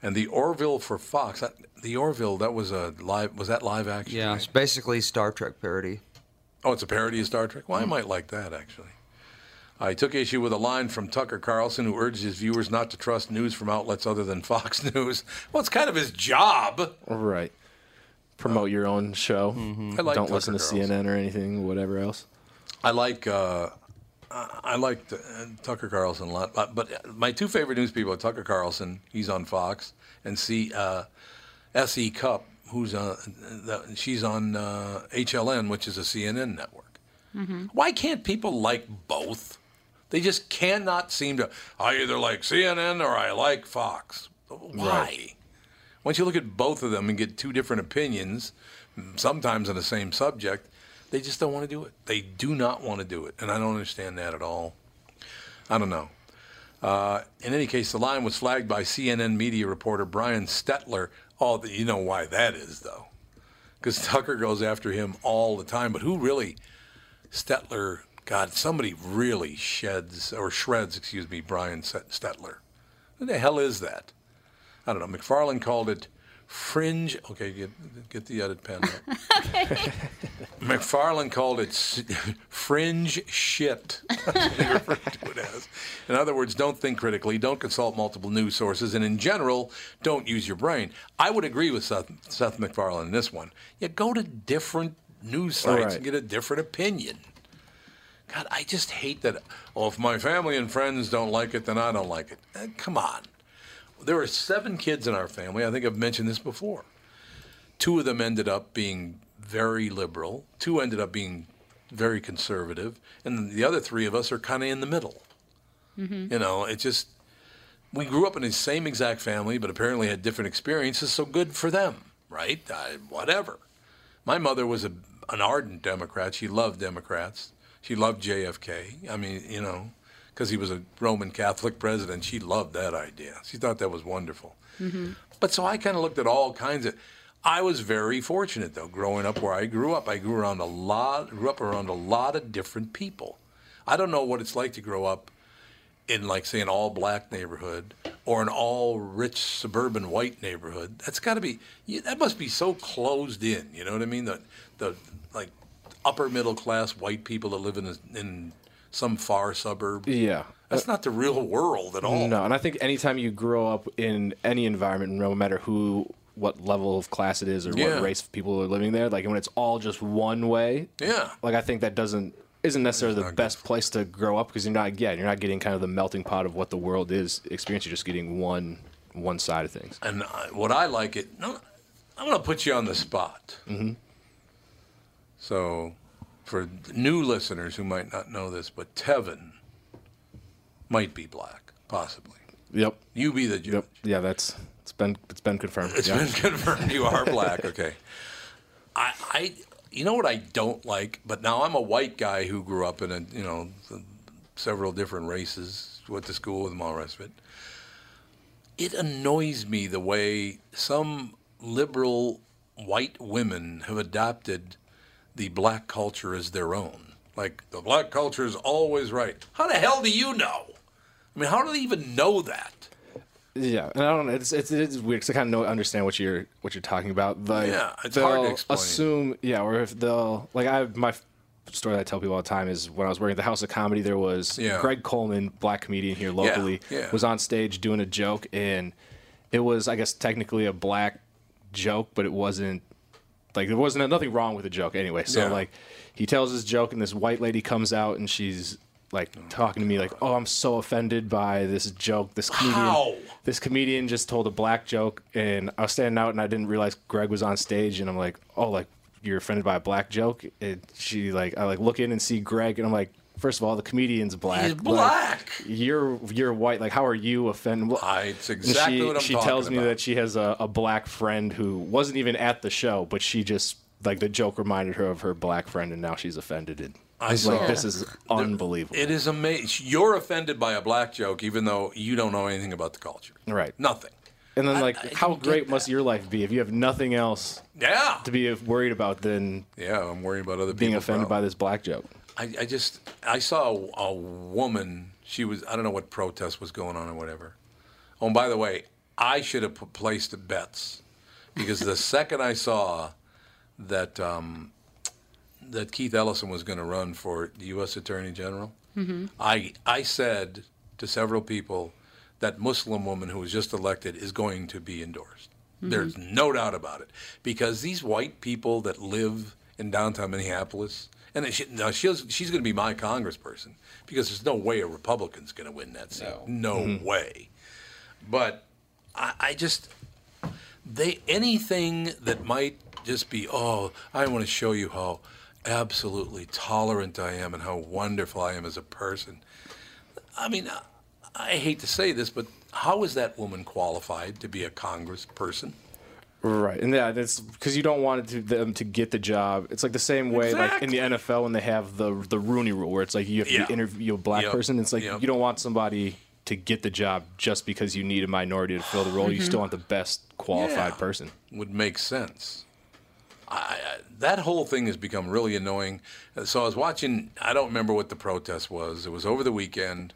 [SPEAKER 1] and The Orville for Fox. That, the Orville, that was a live, was that live action?
[SPEAKER 5] Yeah, it's basically Star Trek parody.
[SPEAKER 1] Oh, it's a parody of Star Trek? Well, I mm-hmm. might like that, actually. I took issue with a line from Tucker Carlson, who urged his viewers not to trust news from outlets other than Fox News. Well, it's kind of his job.
[SPEAKER 3] Right. Promote your own show.
[SPEAKER 1] I like
[SPEAKER 3] Don't
[SPEAKER 1] Tucker
[SPEAKER 3] listen to
[SPEAKER 1] Carlson.
[SPEAKER 3] CNN or anything, whatever else.
[SPEAKER 1] I like uh, I I like uh, Tucker Carlson a lot, but, but my two favorite news people are Tucker Carlson, he's on Fox, and see uh, S.E. Cupp, who's on, the, she's on uh, HLN, which is a CNN network. Why can't people like both? They just cannot seem to. I either like CNN or I like Fox. Why? Once you look at both of them and get two different opinions, sometimes on the same subject, they just don't want to do it. They do not want to do it, and I don't understand that at all. I don't know. Uh, in any case, the line was flagged by CNN media reporter Brian Stetler. Oh, you know why that is, though, because Tucker goes after him all the time. But who really, Stetler? God, somebody really sheds or shreds, excuse me, Brian Stetler. Who the hell is that? I don't know. MacFarlane called it fringe. Okay, get get the edit pen. Up. MacFarlane called it fringe shit. That's what he referred to it as. In other words, don't think critically, don't consult multiple news sources, and in general, don't use your brain. I would agree with Seth, Seth MacFarlane in this one. You go to different news sites
[SPEAKER 3] Right.
[SPEAKER 1] and get a different opinion. God, I just hate that. Oh, if my family and friends don't like it, then I don't like it. Eh, come on. There were seven kids in our family. I think I've mentioned this before. Two of them ended up being very liberal. Two ended up being very conservative, and the other three of us are kind of in the middle. Mm-hmm. You know, it just we grew up in the same exact family, but apparently had different experiences. So good for them, right? I, whatever. My mother was a, an ardent Democrat. She loved Democrats. She loved JFK. I mean, you know, because he was a Roman Catholic president. She loved that idea. She thought that was wonderful. Mm-hmm. But so I kind of looked at all kinds of. I was very fortunate though, growing up where I grew up. I grew around a lot, grew up around a lot of different people. I don't know what it's like to grow up in, like, say, an all-black neighborhood or an all-rich suburban white neighborhood. That's got to be. That must be so closed in. You know what I mean? The the like upper middle class white people that live in in some far suburb.
[SPEAKER 3] Yeah.
[SPEAKER 1] That's not the real world at all.
[SPEAKER 3] No, and I think anytime you grow up in any environment, no matter who, what level of class it is, or
[SPEAKER 1] Yeah.
[SPEAKER 3] what race of people are living there, like when it's all just one way,
[SPEAKER 1] Yeah.
[SPEAKER 3] like I think that doesn't isn't necessarily the
[SPEAKER 1] not good
[SPEAKER 3] best place to grow up because you're not yeah you're not getting kind of the melting pot of what the world is experience. You're just getting one one side of things.
[SPEAKER 1] And I, what I like it, I'm to put you on the spot. Mm-hmm. So, for new listeners who might not know this, but Tevin might be black, possibly.
[SPEAKER 3] Yep.
[SPEAKER 1] You be the judge.
[SPEAKER 3] Yep. Yeah, that's it's been it's been confirmed.
[SPEAKER 1] It's
[SPEAKER 3] yeah.
[SPEAKER 1] been confirmed you are black. Okay. I, I, you know what I don't like, but now I'm a white guy who grew up in a, you know, several different races, went to school with them, all the rest of it. It annoys me the way some liberal white women have adopted the black culture as their own. Like the black culture is always right. How the hell do you know? I mean, how do they even know that?
[SPEAKER 3] Yeah, and I don't know. It's it's, it's weird because I kind of know understand what you're what you're talking about. Like,
[SPEAKER 1] Yeah, it's hard to explain.
[SPEAKER 3] Assume, yeah, or if they'll like I my story that I tell people all the time is when I was working at the House of Comedy, there was
[SPEAKER 1] Yeah.
[SPEAKER 3] Greg Coleman, black comedian here locally,
[SPEAKER 1] yeah.
[SPEAKER 3] was on stage doing a joke, and it was I guess technically a black joke, but it wasn't like there wasn't nothing wrong with the joke anyway. So
[SPEAKER 1] Yeah.
[SPEAKER 3] like he tells his joke, and this white lady comes out, and she's like talking to me like, "Oh, I'm so offended by this joke. This comedian,
[SPEAKER 1] How?
[SPEAKER 3] this comedian just told a black joke, and I was standing out, and I didn't realize Greg was on stage, and I'm like, "Oh, like you're offended by a black joke?" And she like, I like look in and see Greg, and I'm like. First of all, the comedian's black.
[SPEAKER 1] He's
[SPEAKER 3] Like,
[SPEAKER 1] black.
[SPEAKER 3] you're you're white. Like, how are you offended?
[SPEAKER 1] I, it's exactly
[SPEAKER 3] she,
[SPEAKER 1] what I'm
[SPEAKER 3] she tells me that she has a, a black friend who wasn't even at the show, but she just like the joke reminded her of her black friend, and now she's offended. And
[SPEAKER 1] I
[SPEAKER 3] I was like,
[SPEAKER 1] saw-
[SPEAKER 3] this is unbelievable.
[SPEAKER 1] It is amazing. You're offended by a black joke, even though you don't know anything about the culture.
[SPEAKER 3] right.
[SPEAKER 1] Nothing.
[SPEAKER 3] And then like,
[SPEAKER 1] I
[SPEAKER 3] how great must your life be if you have nothing else
[SPEAKER 1] Yeah.
[SPEAKER 3] to be worried about than
[SPEAKER 1] Yeah, I'm worried about other
[SPEAKER 3] being offended by this black joke?
[SPEAKER 1] I, I just I saw a, a woman. She was I don't know what protest was going on or whatever. Oh, and by the way, I should have placed bets because the second I saw that um, that Keith Ellison was going to run for the U.S. Attorney General, I I said to several people that Muslim woman who was just elected is going to be endorsed. There's no doubt about it because these white people that live in downtown Minneapolis, and she, now she's she's going to be my congressperson because there's no way a Republican's going to win that seat. No, mm-hmm. way. But I, I just they anything that might just be oh I want to show you how absolutely tolerant I am and how wonderful I am as a person. I mean, I, I hate to say this, but how is that woman qualified to be a congressperson?
[SPEAKER 3] Right, and yeah, that's because you don't want it to, them to get the job. It's like the same way, like in the NFL, when they have the the Rooney Rule, where it's like you have to
[SPEAKER 1] Yeah.
[SPEAKER 3] interview a black
[SPEAKER 1] Yep.
[SPEAKER 3] person. It's like
[SPEAKER 1] Yep.
[SPEAKER 3] you don't want somebody to get the job just because you need a minority to fill the role. You mm-hmm. still want the best qualified
[SPEAKER 1] Yeah.
[SPEAKER 3] person.
[SPEAKER 1] Would make sense. I, I, that whole thing has become really annoying. So I was watching. I don't remember what the protest was. It was over the weekend,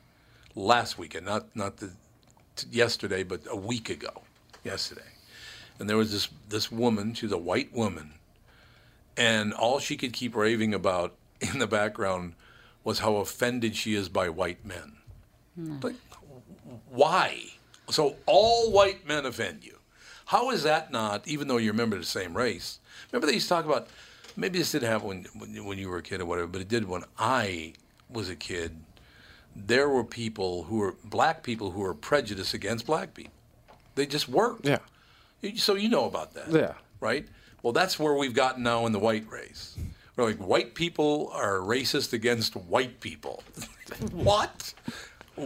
[SPEAKER 1] last weekend, not not the t- yesterday, but a week ago, yesterday. And there was this this woman. She's a white woman, and all she could keep raving about in the background was how offended she is by white men. Hmm. Like, why? So all white men offend you. How is that not, even though you're a member of the same race? Remember they used to talk about, maybe this didn't happen when, when, when you were a kid or whatever, but it did when I was a kid. There were people who were, black people who were prejudiced against black people. They just weren't.
[SPEAKER 3] Yeah,
[SPEAKER 1] You- So you know about that.
[SPEAKER 3] Yeah.
[SPEAKER 1] Right? Well, that's where we've gotten now in the white race. We're like, white people are racist against white people. what?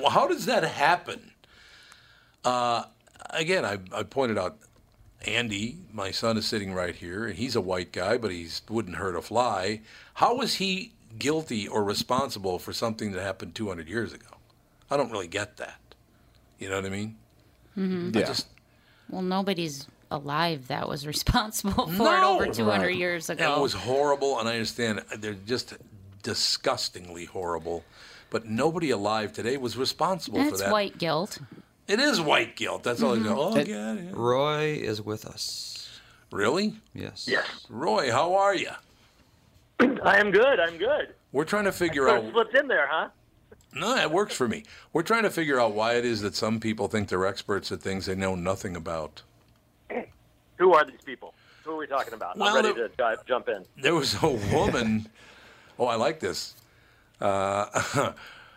[SPEAKER 1] How does that happen? Uh, again, I, I pointed out Andy, my son, is sitting right here, and he's a white guy, but he wouldn't hurt a fly. How was he guilty or responsible for something that happened 200 years ago? I don't really get that. You know what I mean? I
[SPEAKER 3] yeah.
[SPEAKER 1] just,
[SPEAKER 4] Well, nobody's alive that was responsible for it over 200
[SPEAKER 3] Right.
[SPEAKER 4] years ago.
[SPEAKER 1] It was horrible, and I understand uh, they're just disgustingly horrible. But nobody alive today was responsible for
[SPEAKER 4] That's
[SPEAKER 1] that.
[SPEAKER 4] white guilt.
[SPEAKER 1] It is white guilt. That's all I know. Mm-hmm. Oh,
[SPEAKER 5] And-
[SPEAKER 1] yeah, yeah.
[SPEAKER 5] Roy is with us.
[SPEAKER 1] Really?
[SPEAKER 5] Yes.
[SPEAKER 6] Yes.
[SPEAKER 1] Roy, how are you?
[SPEAKER 6] I am good. I'm good.
[SPEAKER 1] We're trying to figure
[SPEAKER 6] Sort
[SPEAKER 1] out.
[SPEAKER 6] slipped in there, huh?
[SPEAKER 1] No, it works for me. We're trying to figure out why it is that some people think they're experts at things they know nothing about.
[SPEAKER 6] Who are these people? Who are we talking about?
[SPEAKER 1] Well,
[SPEAKER 6] I'm ready
[SPEAKER 1] the-
[SPEAKER 6] to di- jump in.
[SPEAKER 1] There was a woman. oh, I like this. Uh,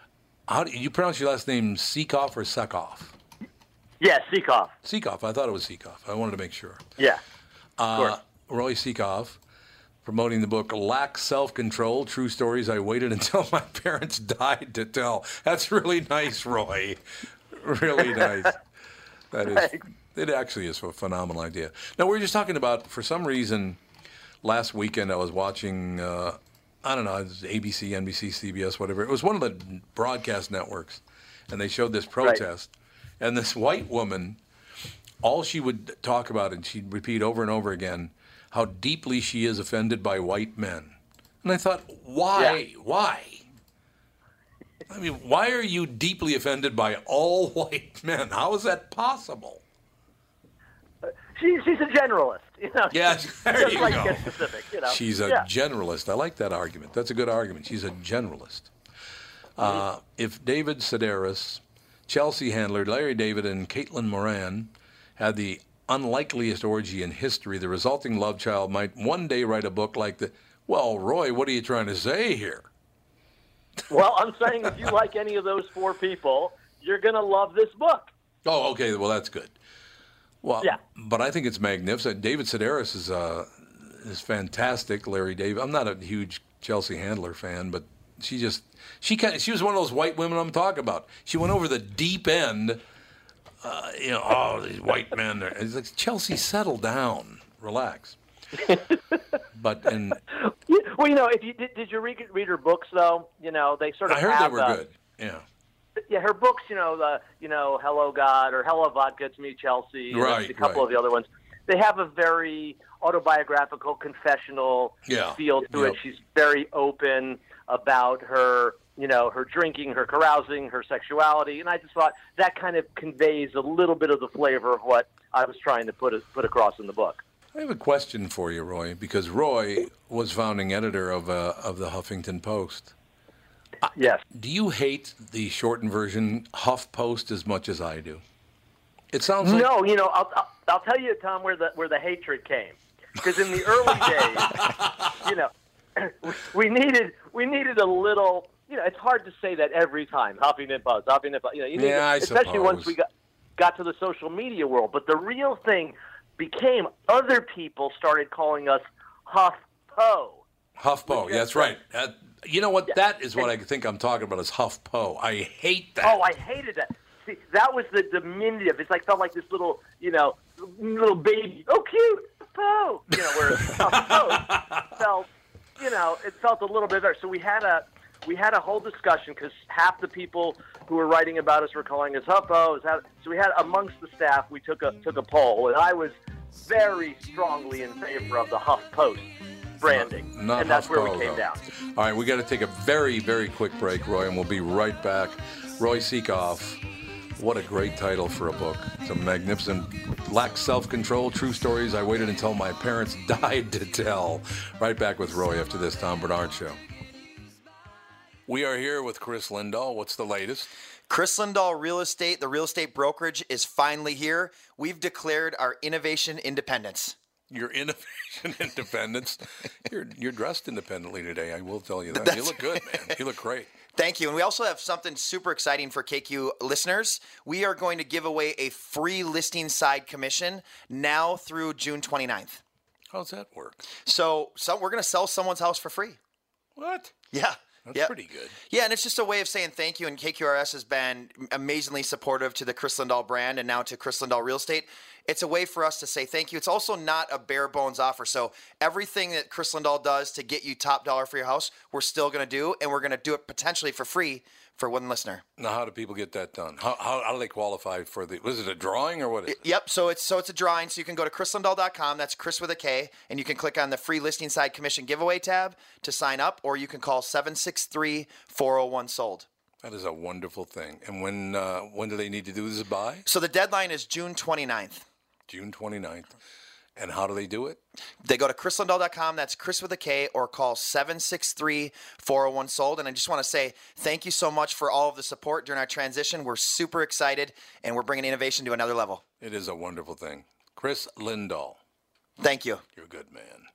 [SPEAKER 1] how do you pronounce your last name? Seekoff or Sekoff?
[SPEAKER 6] Yeah, Seekoff.
[SPEAKER 1] Seekoff. I thought it was Seekoff. I wanted to make sure.
[SPEAKER 6] Yeah.
[SPEAKER 1] Uh, Roy Sekoff promoting the book Lack Self Control True Stories I Waited Until My Parents Died to Tell. That's really nice, Roy. Really nice. That is, it actually is a phenomenal idea. Now, we were just talking about, for some reason, last weekend I was watching, uh, I don't know, it was ABC, NBC, CBS, whatever. It was one of the broadcast networks, and they showed this protest. And this white woman all she would talk about, and she'd repeat over and over again, how deeply she is offended by white men. And I thought, why? Why? I mean, why are you deeply offended by all white men? How is that possible?
[SPEAKER 6] She, she's a generalist. You know.
[SPEAKER 1] Yeah, there you
[SPEAKER 6] like
[SPEAKER 1] go.
[SPEAKER 6] specific. You know.
[SPEAKER 1] She's a
[SPEAKER 6] yeah.
[SPEAKER 1] generalist. I like that argument. That's a good argument. She's a generalist. Uh, if David Sedaris, Chelsea Handler, Larry David, and Caitlin Moran had the unlikeliest orgy in history, the resulting love child might one day write a book like the. Well, Roy, what are you trying to say here?
[SPEAKER 8] Well, I'm saying if you like any of those four people, you're going to love this book.
[SPEAKER 1] Oh, okay. Well, that's good. Well,
[SPEAKER 8] Yeah.
[SPEAKER 1] but I think it's magnificent. David Sedaris is uh, is fantastic. Larry David. I'm not a huge Chelsea Handler fan, but she just she kind she was one of those white women I'm talking about. She went over the deep end. Uh, you know, oh, these white men. Are, it's like Chelsea, settle down, relax. but and
[SPEAKER 8] Well, you know, if you did, did you read, read her books though? You know, they sort of
[SPEAKER 1] I heard they were
[SPEAKER 8] a-
[SPEAKER 1] good. Yeah.
[SPEAKER 8] Yeah, her books, you know, the you know, Hello God or Hello Vodka to Me Chelsea, and
[SPEAKER 1] Right,
[SPEAKER 8] a couple
[SPEAKER 1] right.
[SPEAKER 8] of the other ones. They have a very autobiographical, confessional
[SPEAKER 1] Yeah,
[SPEAKER 8] feel to
[SPEAKER 1] yep.
[SPEAKER 8] it. She's very open about her, you know, her drinking, her carousing, her sexuality, and I just thought that kind of conveys a little bit of the flavor of what I was trying to put put across in the book.
[SPEAKER 1] I have a question for you, Roy, because Roy was founding editor of uh, of the Huffington Post.
[SPEAKER 8] Yes.
[SPEAKER 1] Do you hate the shortened version Huff Post as much as I do? It sounds like
[SPEAKER 8] No, you know, I'll, I'll, I'll tell you, Tom, where the where the hatred came. Because in the early days, you know, we needed we needed a little. You know, it's hard to say that every time. Huffington Post, Huffington Post. You know, you need,
[SPEAKER 1] I
[SPEAKER 8] especially once we got got to the social media world. But the real thing became other people started calling us Huff Po.
[SPEAKER 1] HuffPo. Yeah, that's right. That, you know what? That is what I think I'm talking about is HuffPo. I hate that.
[SPEAKER 8] Oh, I hated that. See, that was the diminutive. It's like felt like this little, you know, little baby. Oh, cute, Poe. You know, where Huff Poe felt, you know, it felt a little bit better. So we had a we had a whole discussion because half the people who were writing about us were calling us HuffPo. So we had amongst the staff, we took a took a poll, and I was very strongly in favor of the Huff Post branding,
[SPEAKER 1] Not
[SPEAKER 8] and that's where we came
[SPEAKER 1] though.
[SPEAKER 8] down.
[SPEAKER 1] All right, we got to take a very, very quick break, Roy, and we'll be right back. Roy Sekoff. What a great title for a book. It's a magnificent, lack self control, true stories I waited until my parents died to tell. Right back with Roy after this Tom Barnard Show. We are here with Chris Lindahl. What's the latest?
[SPEAKER 9] Chris Lindahl Real Estate, the real estate brokerage, is finally here. We've declared our innovation independence.
[SPEAKER 1] Your innovation independence. You're you're dressed independently today. I will tell you that.
[SPEAKER 9] That's
[SPEAKER 1] you look good, man. You look great.
[SPEAKER 9] Thank you. And we also have something super exciting for KQ listeners. We are going to give away a free listing side commission now through June 29th.
[SPEAKER 1] How's that work?
[SPEAKER 9] So, so we're going to sell someone's house for free.
[SPEAKER 1] What?
[SPEAKER 9] Yeah.
[SPEAKER 1] That's
[SPEAKER 9] Yep.
[SPEAKER 1] pretty good.
[SPEAKER 9] Yeah, and it's just a way of saying thank you. And KQRS has been amazingly supportive to the Chris Lindahl brand and now to Chris Lindahl Real Estate. It's a way for us to say thank you. It's also not a bare bones offer. So everything that Chris Lindahl does to get you top dollar for your house, we're still going to do, and we're going to do it potentially for free for one listener.
[SPEAKER 1] Now, how do people get that done? How, how, how do they qualify for the? Was it a drawing or what?
[SPEAKER 9] Yep. So it's so it's a drawing. So you can go to chrislindahl.com. That's Chris with a K, and you can click on the free listing side commission giveaway tab to sign up, or you can call 763 401 sold.
[SPEAKER 1] That is a wonderful thing. And when uh, when do they need to do this by?
[SPEAKER 9] So the deadline is June 29th.
[SPEAKER 1] June 29th. And how do they do it?
[SPEAKER 9] They go to chrislindahl.com. That's Chris with a K, or call 763 401 sold. And I just want to say thank you so much for all of the support during our transition. We're super excited, and we're bringing innovation to another level.
[SPEAKER 1] It is a wonderful thing. Chris Lindahl.
[SPEAKER 9] Thank you.
[SPEAKER 1] You're a good man.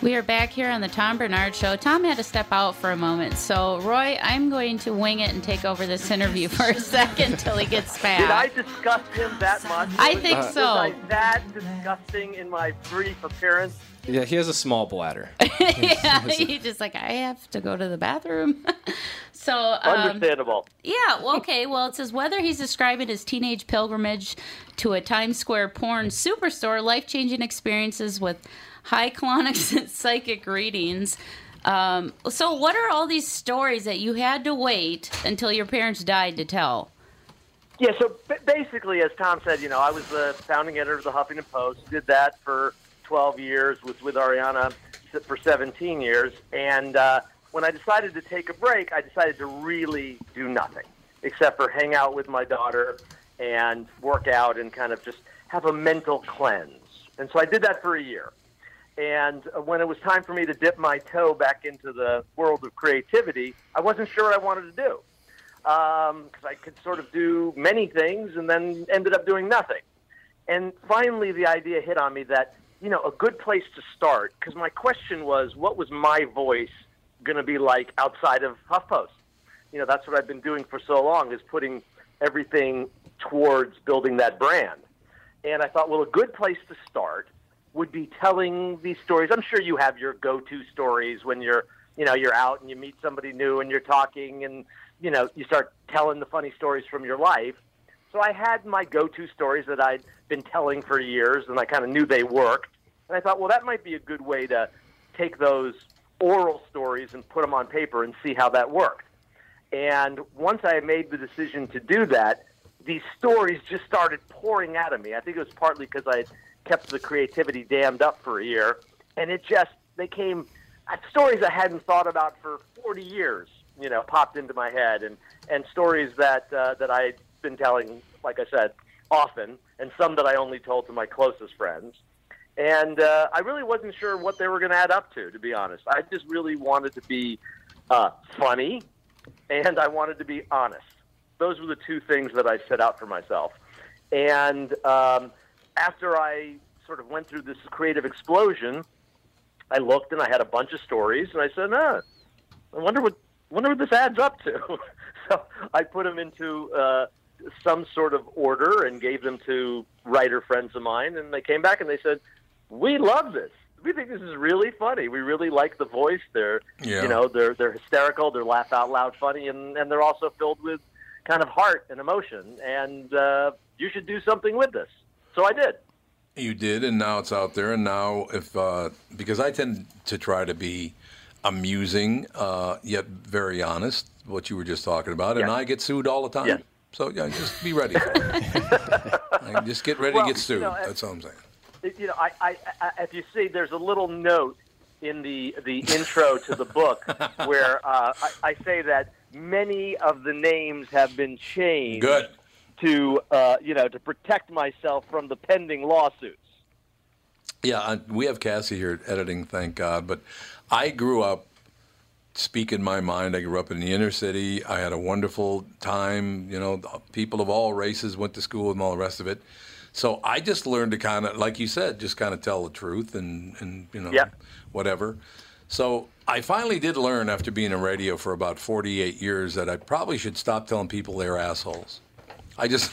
[SPEAKER 4] We are back here on the Tom Barnard Show. Tom had to step out for a moment. So, Roy, I'm going to wing it and take over this interview for a second until he gets back.
[SPEAKER 8] Did I disgust him that much?
[SPEAKER 4] I
[SPEAKER 8] Was-
[SPEAKER 4] think
[SPEAKER 8] was
[SPEAKER 4] so.
[SPEAKER 8] I that disgusting in my brief appearance?
[SPEAKER 3] Yeah, he has a small bladder.
[SPEAKER 4] yeah, he's just like, I have to go to the bathroom. so, um,
[SPEAKER 8] Understandable.
[SPEAKER 4] Yeah, well, okay. Well, it says whether he's describing his teenage pilgrimage to a Times Square porn superstore, life changing experiences with high colonics and psychic readings. Um, so, what are all these stories that you had to wait until your parents died to tell?
[SPEAKER 8] Yeah, so basically, as Tom said, you know, I was the founding editor of the Huffington Post. Did that for 12 years. Was with Arianna for 17 years. And uh, when I decided to take a break, I decided to really do nothing except for hang out with my daughter and work out and kind of just have a mental cleanse. And so I did that for a year. And when it was time for me to dip my toe back into the world of creativity, I wasn't sure what I wanted to do um, because I could sort of do many things and then ended up doing nothing. And finally, the idea hit on me that, you know, a good place to start, because my question was, what was my voice going to be like outside of HuffPost? You know, that's what I've been doing for so long, is putting everything towards building that brand. And I thought, well, a good place to start would be telling these stories. I'm sure you have your go-to stories when you're, you know, you're out and you meet somebody new and you're talking and, you know, you start telling the funny stories from your life. So I had my go-to stories that I'd been telling for years and I kind of knew they worked. And I thought, well, that might be a good way to take those oral stories and put them on paper and see how that worked. And once I made the decision to do that, these stories just started pouring out of me. I think it was partly because I kept the creativity dammed up for a year, and it just they came uh, stories I hadn't thought about for 40 years. You know, popped into my head, and and stories that uh, that I'd been telling, like I said, often, and some that I only told to my closest friends. And uh, I really wasn't sure what they were going to add up to, to be honest. I just really wanted to be uh, funny, and I wanted to be honest. Those were the two things that I set out for myself. And um, after I sort of went through this creative explosion, I looked and I had a bunch of stories, and I said, "Ah, I wonder what wonder what this adds up to." so I put them into uh, some sort of order and gave them to writer friends of mine, and they came back and they said, "We love this. We think this is really funny. We really like the voice. They're
[SPEAKER 1] Yeah.
[SPEAKER 8] you know they're they're hysterical. They're laugh out loud funny, and and they're also filled with kind of heart and emotion. And uh, you should do something with this." So I did.
[SPEAKER 1] You did, and now it's out there. And now, if uh, because I tend to try to be amusing uh, yet very honest, what you were just talking about, and I get sued all the time.
[SPEAKER 8] Yeah.
[SPEAKER 1] So yeah, just be ready. Like, just get ready
[SPEAKER 8] Well,
[SPEAKER 1] to get
[SPEAKER 8] you
[SPEAKER 1] sued.
[SPEAKER 8] know,
[SPEAKER 1] That's all I'm saying.
[SPEAKER 8] You know, I, I, I, if you see, there's a little note in the the intro to the book where uh, I, I say that many of the names have been changed
[SPEAKER 1] Good.
[SPEAKER 8] To uh, you know to protect myself from the pending lawsuits.
[SPEAKER 1] Yeah, I, we have Cassie here editing, thank God. But I grew up, speaking my mind, I grew up in the inner city. I had a wonderful time. You know, people of all races went to school and all the rest of it. So I just learned to kind of, like you said, just kind of tell the truth and, and you know,
[SPEAKER 8] Yeah.
[SPEAKER 1] whatever. So I finally did learn after being in radio for about 48 years that I probably should stop telling people they're assholes. I just,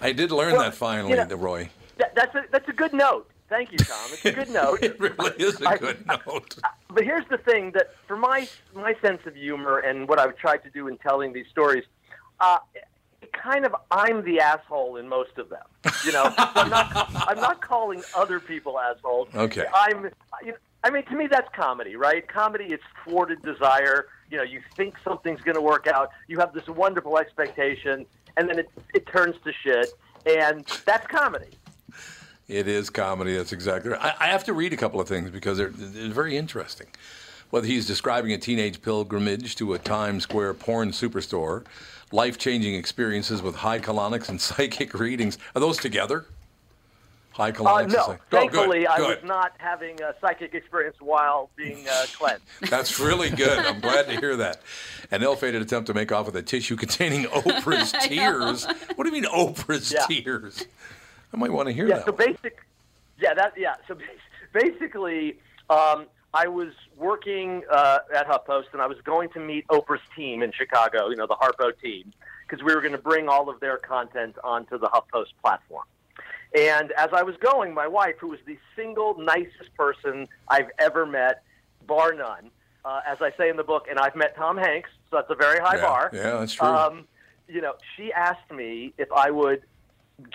[SPEAKER 1] I did learn
[SPEAKER 8] Well,
[SPEAKER 1] that finally,
[SPEAKER 8] you know-
[SPEAKER 1] Roy.
[SPEAKER 8] That, that's a that's a good note. Thank you, Tom. It's a good note.
[SPEAKER 1] It really is a good note.
[SPEAKER 8] but here's the thing that for my my sense of humor and what I've tried to do in telling these stories, uh, it kind of I'm the asshole in most of them. You know, So I'm not I'm not calling other people assholes.
[SPEAKER 1] Okay.
[SPEAKER 8] I'm. You know, I mean, to me, that's comedy, right? Comedy is thwarted desire. You know, you think something's going to work out. You have this wonderful expectation, and then it it turns to shit, and that's comedy.
[SPEAKER 1] It is comedy. That's exactly right. I, I have to read a couple of things because they're, they're very interesting. Whether he's describing a teenage pilgrimage to a Times Square porn superstore, life changing experiences with high colonics and psychic readings. Are those together? High
[SPEAKER 8] Uh,
[SPEAKER 1] colonics? and
[SPEAKER 8] no,
[SPEAKER 1] Oh, good,
[SPEAKER 8] thankfully, I was not having a psychic experience while being uh, cleansed.
[SPEAKER 1] That's really good. I'm glad to hear that. An ill-fated attempt to make off with a tissue containing Oprah's tears. What do you mean Oprah's
[SPEAKER 8] Yeah.
[SPEAKER 1] tears? I might want to hear
[SPEAKER 8] yeah,
[SPEAKER 1] that.
[SPEAKER 8] so
[SPEAKER 1] one.
[SPEAKER 8] basic, yeah, that yeah. So basically, um, I was working uh, at HuffPost, and I was going to meet Oprah's team in Chicago. You know, the Harpo team, because we were going to bring all of their content onto the HuffPost platform. And as I was going, my wife, who was the single nicest person I've ever met, bar none, uh, as I say in the book, and I've met Tom Hanks, so that's a very high
[SPEAKER 1] Yeah,
[SPEAKER 8] bar.
[SPEAKER 1] yeah, that's true.
[SPEAKER 8] Um, you know, she asked me if I would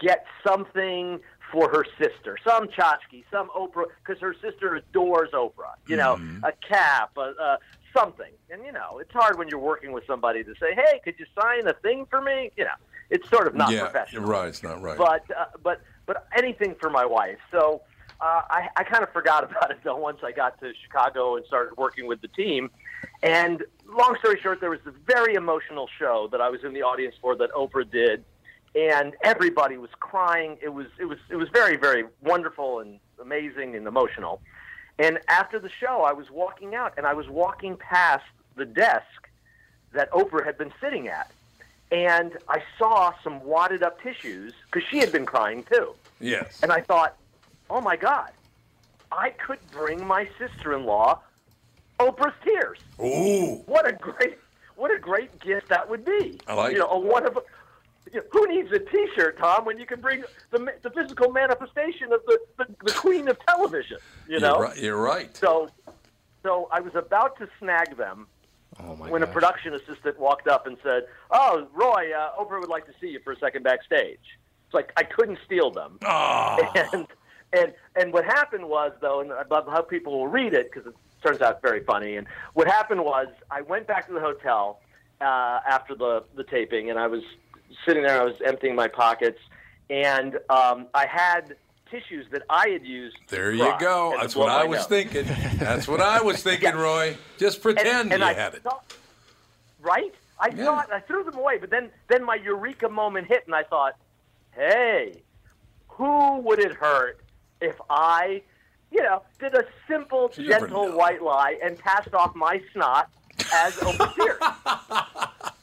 [SPEAKER 8] get something for her sister, some tchotchke, some Oprah, because her sister adores Oprah. You know,
[SPEAKER 1] Mm-hmm.
[SPEAKER 8] a cap, a, a, something. And you know, it's hard when you're working with somebody to say, "Hey, could you sign a thing for me?" You know, it's sort of not
[SPEAKER 1] yeah,
[SPEAKER 8] professional.
[SPEAKER 1] right. It's not right.
[SPEAKER 8] But uh, but but anything for my wife. So uh, I I kind of forgot about it though once I got to Chicago and started working with the team. And long story short, there was this very emotional show that I was in the audience for that Oprah did, and everybody was crying. It was it was it was very very wonderful and amazing and emotional. And after the show, I was walking out, and I was walking past the desk that Oprah had been sitting at, and I saw some wadded up tissues because she had been crying too.
[SPEAKER 1] yes.
[SPEAKER 8] And I thought, oh my God, I could bring my sister in law Oprah's tears.
[SPEAKER 1] Ooh.
[SPEAKER 8] What a great what a great gift that would be.
[SPEAKER 1] I like
[SPEAKER 8] you know, a one of you know, who needs a T-shirt, Tom, when you can bring the, the physical manifestation of the, the, the queen of television? You know,
[SPEAKER 1] You're right. You're right.
[SPEAKER 8] so so I was about to snag them
[SPEAKER 3] Oh
[SPEAKER 8] when a production assistant walked up and said, "Oh, Roy, uh, Oprah would like to see you for a second backstage." It's like I couldn't steal them.
[SPEAKER 1] Oh.
[SPEAKER 8] And and and what happened was though, and I love how people will read it because it turns out very funny. And what happened was I went back to the hotel uh, after the the taping, and I was sitting there. I was emptying my pockets, and um, I had tissues that I had used.
[SPEAKER 1] There you go. That's what I was thinking. That's what I was thinking, Roy. Just pretend
[SPEAKER 8] and
[SPEAKER 1] you
[SPEAKER 8] I
[SPEAKER 1] had it.
[SPEAKER 8] thought- right? I
[SPEAKER 1] Yeah.
[SPEAKER 8] thought I threw them away, but then then my eureka moment hit, and I thought, hey, who would it hurt if I, you know, did a simple,
[SPEAKER 1] You
[SPEAKER 8] gentle white lie and passed off my snot as Oprah tears?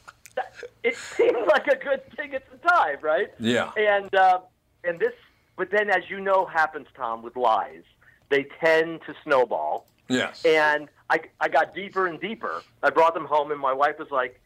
[SPEAKER 8] it seemed like a good thing at the time, right?
[SPEAKER 1] Yeah.
[SPEAKER 8] And uh, and this, but then, as you know, happens, Tom, with lies, they tend to snowball.
[SPEAKER 1] Yes.
[SPEAKER 8] And I, I got deeper and deeper. I brought them home, and my wife was like,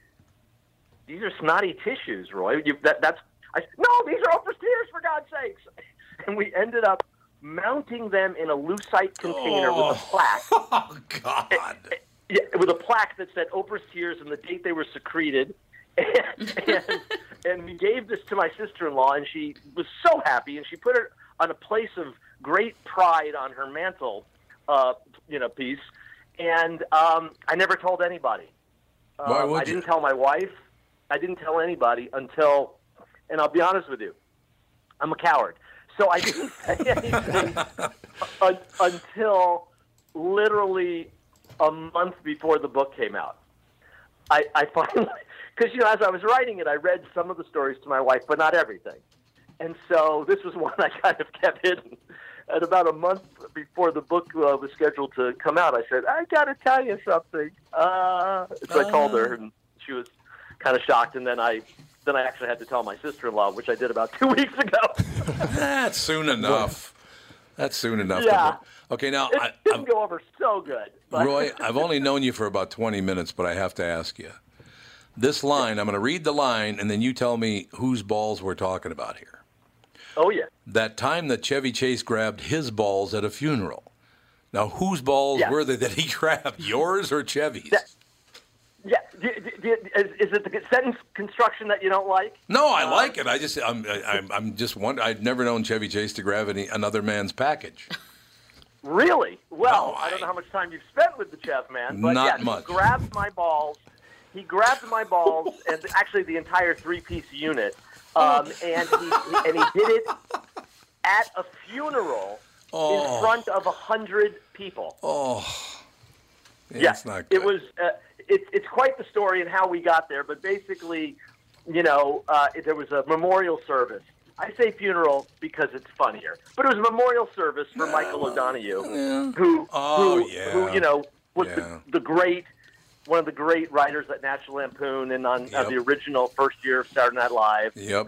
[SPEAKER 8] "These are snotty tissues, Roy. You, that, that's." I said, "No, these are Oprah's tears, for God's sakes!" And we ended up mounting them in a lucite container with a oh. plaque.
[SPEAKER 1] Oh God.
[SPEAKER 8] Eh, eh, yeah, with a plaque that said Oprah's tears and the date they were secreted. And, and, we gave this to my sister-in-law, and she was so happy, and she put it on a place of great pride on her mantle, uh, you know, piece. And um, I never told anybody.
[SPEAKER 1] Why
[SPEAKER 8] Um,
[SPEAKER 1] would
[SPEAKER 8] I didn't tell my wife. I didn't tell anybody until, and I'll be honest with you, I'm a coward. So I didn't say anything un- until literally a month before the book came out. I, I finally, because you know, as I was writing it, I read some of the stories to my wife, but not everything. And so this was one I kind of kept hidden. And about a month before the book uh, was scheduled to come out, I said, "I got to tell you something." Uh, so I called her, and she was kind of shocked. And then I, then I actually had to tell my sister-in-law, which I did about two weeks ago.
[SPEAKER 1] That's soon enough. That's soon enough.
[SPEAKER 8] Yeah.
[SPEAKER 1] Okay, now
[SPEAKER 8] it
[SPEAKER 1] I,
[SPEAKER 8] didn't go over so good. But
[SPEAKER 1] Roy, I've only known you for about 20 minutes, but I have to ask you. This line, I'm going to read the line, and then you tell me whose balls we're talking about here.
[SPEAKER 8] oh yeah,
[SPEAKER 1] That time that Chevy Chase grabbed his balls at a funeral. Now, whose balls
[SPEAKER 8] Yes.
[SPEAKER 1] were they that he grabbed? Yours or Chevy's?
[SPEAKER 8] yeah. D- d- is, is it the sentence construction that you don't like?
[SPEAKER 1] No, I uh, like it. I just, I'm, I, I'm, I'm just wondering. I've never known Chevy Chase to grab any another man's package.
[SPEAKER 8] Really? Well,
[SPEAKER 1] No,
[SPEAKER 8] I, don't know how much time you've spent with the chef man, but
[SPEAKER 1] Not
[SPEAKER 8] yeah,
[SPEAKER 1] much.
[SPEAKER 8] he grabbed my balls. He grabbed my balls and actually the entire three-piece unit, um, and he and he did it at a funeral
[SPEAKER 1] Oh.
[SPEAKER 8] in front of a hundred people.
[SPEAKER 1] Oh,
[SPEAKER 8] Yeah,
[SPEAKER 1] it's
[SPEAKER 8] it was. Uh, it, it's quite the story and how we got there. But basically, you know, uh, there was a memorial service. I say funeral because it's funnier, but it was a memorial service for Michael O'Donoghue, who,
[SPEAKER 1] Oh,
[SPEAKER 8] who,
[SPEAKER 1] yeah.
[SPEAKER 8] who, you know, was
[SPEAKER 1] Yeah.
[SPEAKER 8] the, the great, one of the great writers at National Lampoon and on uh, the original first year of Saturday Night Live
[SPEAKER 1] Yep.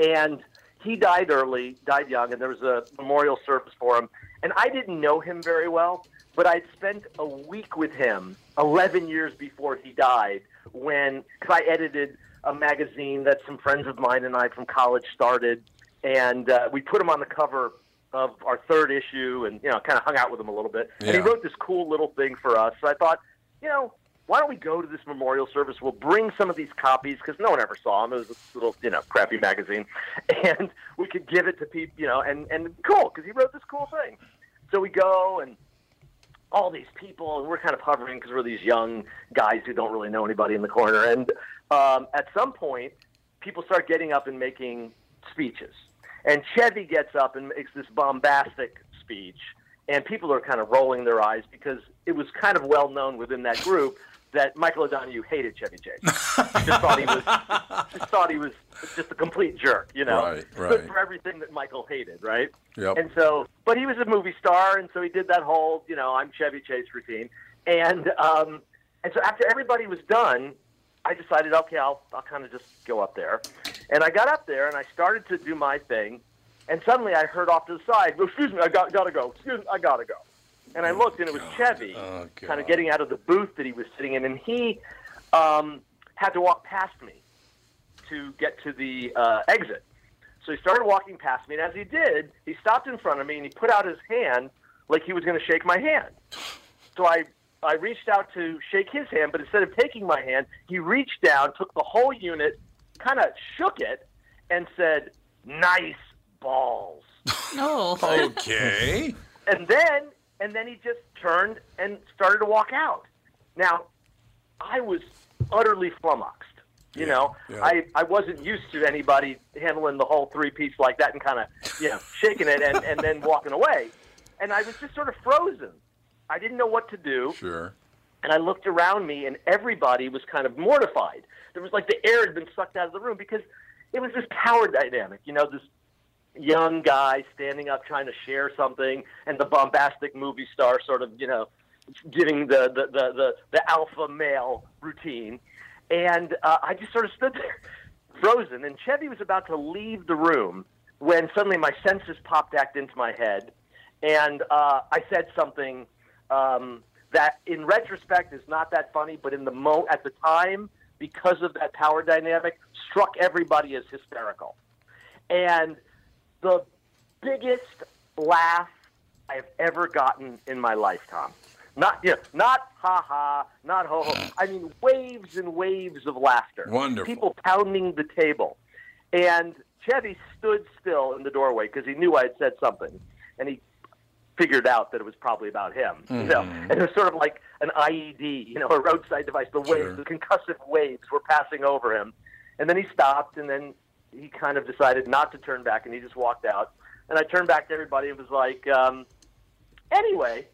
[SPEAKER 8] and he died early, died young, and there was a memorial service for him. And I didn't know him very well, but I'd spent a week with him 11 years before he died when, because I edited a magazine that some friends of mine and I from college started, and uh, we put him on the cover of our third issue and, you know, kind of hung out with him a little bit. And he wrote this cool little thing for us. So I thought, you know, why don't we go to this memorial service? We'll bring some of these copies because no one ever saw them. It was a little, you know, crappy magazine, and we could give it to people, you know, and and cool because he wrote this cool thing. So we go and all these people, and we're kind of hovering because we're these young guys who don't really know anybody in the corner. And um, at some point, people start getting up and making speeches. And Chevy gets up and makes this bombastic speech, and people are kind of rolling their eyes because it was kind of well known within that group that Michael O'Donoghue hated Chevy Chase. just thought he was just thought he was just a complete jerk, you know.
[SPEAKER 1] Right, right.
[SPEAKER 8] for everything that Michael hated, right?
[SPEAKER 1] Yep.
[SPEAKER 8] And so, but he was a movie star, and so he did that whole, you know, I'm Chevy Chase routine. And um, and so after everybody was done, I decided, okay, I'll I'll kind of just go up there, and I got up there and I started to do my thing, and suddenly I heard off to the side, "Excuse me, I got gotta go. Excuse me, I gotta go." And I looked, and it was Chevy,
[SPEAKER 1] Oh,
[SPEAKER 8] kind of getting out of the booth that he was sitting in, and he um, had to walk past me to get to the uh, exit. So he started walking past me, and as he did, he stopped in front of me and he put out his hand like he was going to shake my hand. So I I reached out to shake his hand, but instead of taking my hand, he reached down, took the whole unit, kind of shook it, and said, "Nice balls."
[SPEAKER 4] Oh.
[SPEAKER 1] Okay.
[SPEAKER 8] and then and then he just turned and started to walk out. Now, I was utterly flummoxed. You know,
[SPEAKER 1] yeah.
[SPEAKER 8] I, I wasn't used to anybody handling the whole three piece like that and kind of, you know, shaking it and, and then walking away. And I was just sort of frozen. I didn't know what to do.
[SPEAKER 1] Sure.
[SPEAKER 8] And I looked around me, and everybody was kind of mortified. There was like the air had been sucked out of the room because it was this power dynamic. You know, this young guy standing up trying to share something, and the bombastic movie star sort of, you know, giving the the the the, the alpha male routine. And uh, I just sort of stood there, frozen. And Chevy was about to leave the room when suddenly my senses popped back into my head, and uh, I said something um, that, in retrospect, is not that funny, but in the mo at the time, because of that power dynamic, struck everybody as hysterical. And the biggest laugh I have ever gotten in my lifetime. Tom. Not you know, not ha ha, not ho ho. I mean waves and waves of laughter.
[SPEAKER 1] Wonderful.
[SPEAKER 8] People pounding the table, and Chevy stood still in the doorway because he knew I had said something, and he figured out that it was probably about him. You know,
[SPEAKER 1] Mhm.
[SPEAKER 8] and it was sort of like an IED, you know, a roadside device. The waves,
[SPEAKER 1] Sure.
[SPEAKER 8] the concussive waves were passing over him, and then he stopped, and then he kind of decided not to turn back, and he just walked out. And I turned back to everybody and was like, um, "Anyway,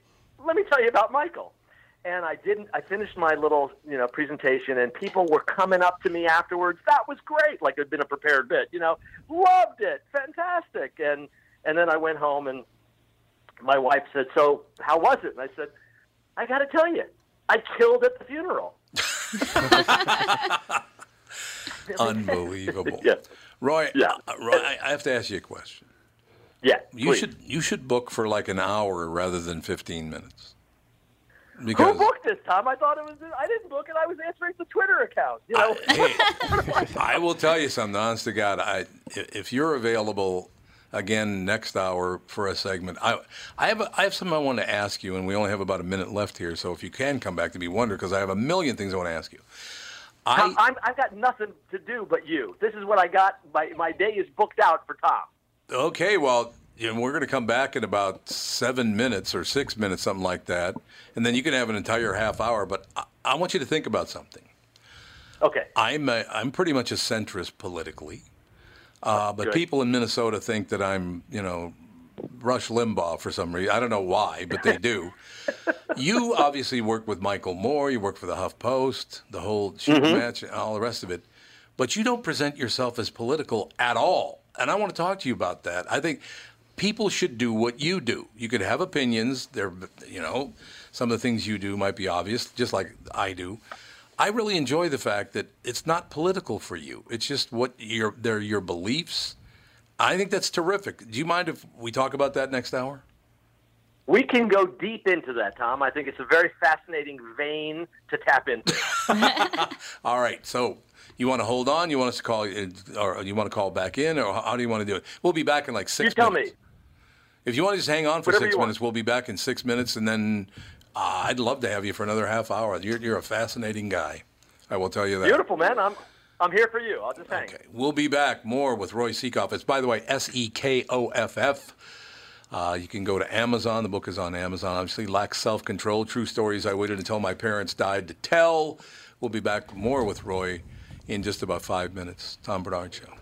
[SPEAKER 8] let me tell you about Michael." And I didn't. I finished my little, you know, presentation, and people were coming up to me afterwards. That was great, like it'd been a prepared bit. You know, loved it, fantastic. And and then I went home, and my wife said, "So how was it?" And I said, "I got to tell you, I killed at the funeral."
[SPEAKER 1] Unbelievable.
[SPEAKER 8] Yeah.
[SPEAKER 1] Roy,
[SPEAKER 8] Yeah.
[SPEAKER 1] uh, Roy, I I have to ask you a question.
[SPEAKER 8] Yeah,
[SPEAKER 1] You
[SPEAKER 8] please.
[SPEAKER 1] should you should book for like an hour rather than 15 minutes.
[SPEAKER 8] Because Who booked this, Tom? I thought it was. I didn't book it. I was answering the Twitter account. You know.
[SPEAKER 1] I will tell you something, honest to God. I, if you're available again next hour for a segment, I, I have, a, I have something I want to ask you, and we only have about a minute left here. So if you can come back to me, wonder because I have a million things I want to ask you.
[SPEAKER 8] Tom, I'm, I've got nothing to do but you. This is what I got. My my day is booked out for Tom.
[SPEAKER 1] Okay, well, you know, we're going to come back in about seven minutes or six minutes, something like that, and then you can have an entire half hour. But I, I want you to think about something.
[SPEAKER 8] Okay.
[SPEAKER 1] I'm a, I'm pretty much a centrist politically, uh, but
[SPEAKER 8] Good.
[SPEAKER 1] people in Minnesota think that I'm, you know, Rush Limbaugh for some reason. I don't know why, but they do. you obviously work with Michael Moore. You work for the Huff Post, the whole shoot
[SPEAKER 8] Mhm.
[SPEAKER 1] match, and all the rest of it. But you don't present yourself as political at all. And I want to talk to you about that. I think people should do what you do. You could have opinions. They're, you know, some of the things you do might be obvious, just like I do. I really enjoy the fact that it's not political for you. It's just what your they're your beliefs. I think that's terrific. Do you mind if we talk about that next hour?
[SPEAKER 8] We can go deep into that, Tom. I think it's a very fascinating vein to tap into.
[SPEAKER 1] All right. So you want to hold on? You want us to call, or you want to call back in, or how do you want to do it? We'll be back in like six.
[SPEAKER 8] You tell
[SPEAKER 1] minutes.
[SPEAKER 8] me.
[SPEAKER 1] If you want to just hang on for
[SPEAKER 8] Whatever
[SPEAKER 1] six
[SPEAKER 8] you want.
[SPEAKER 1] minutes, we'll be back in six minutes, and then uh, I'd love to have you for another half hour. You're, you're a fascinating guy. I will tell you that.
[SPEAKER 8] Beautiful, man. I'm I'm here for you. I'll just hang. Okay.
[SPEAKER 1] We'll be back more with Roy Sekoff. It's by the way S E K O F F. Uh, you can go to Amazon. The book is on Amazon. Obviously, Lack Self Control True Stories I Waited Until My Parents Died to Tell. We'll be back more with Roy in just about five minutes. Tom Barnard Show.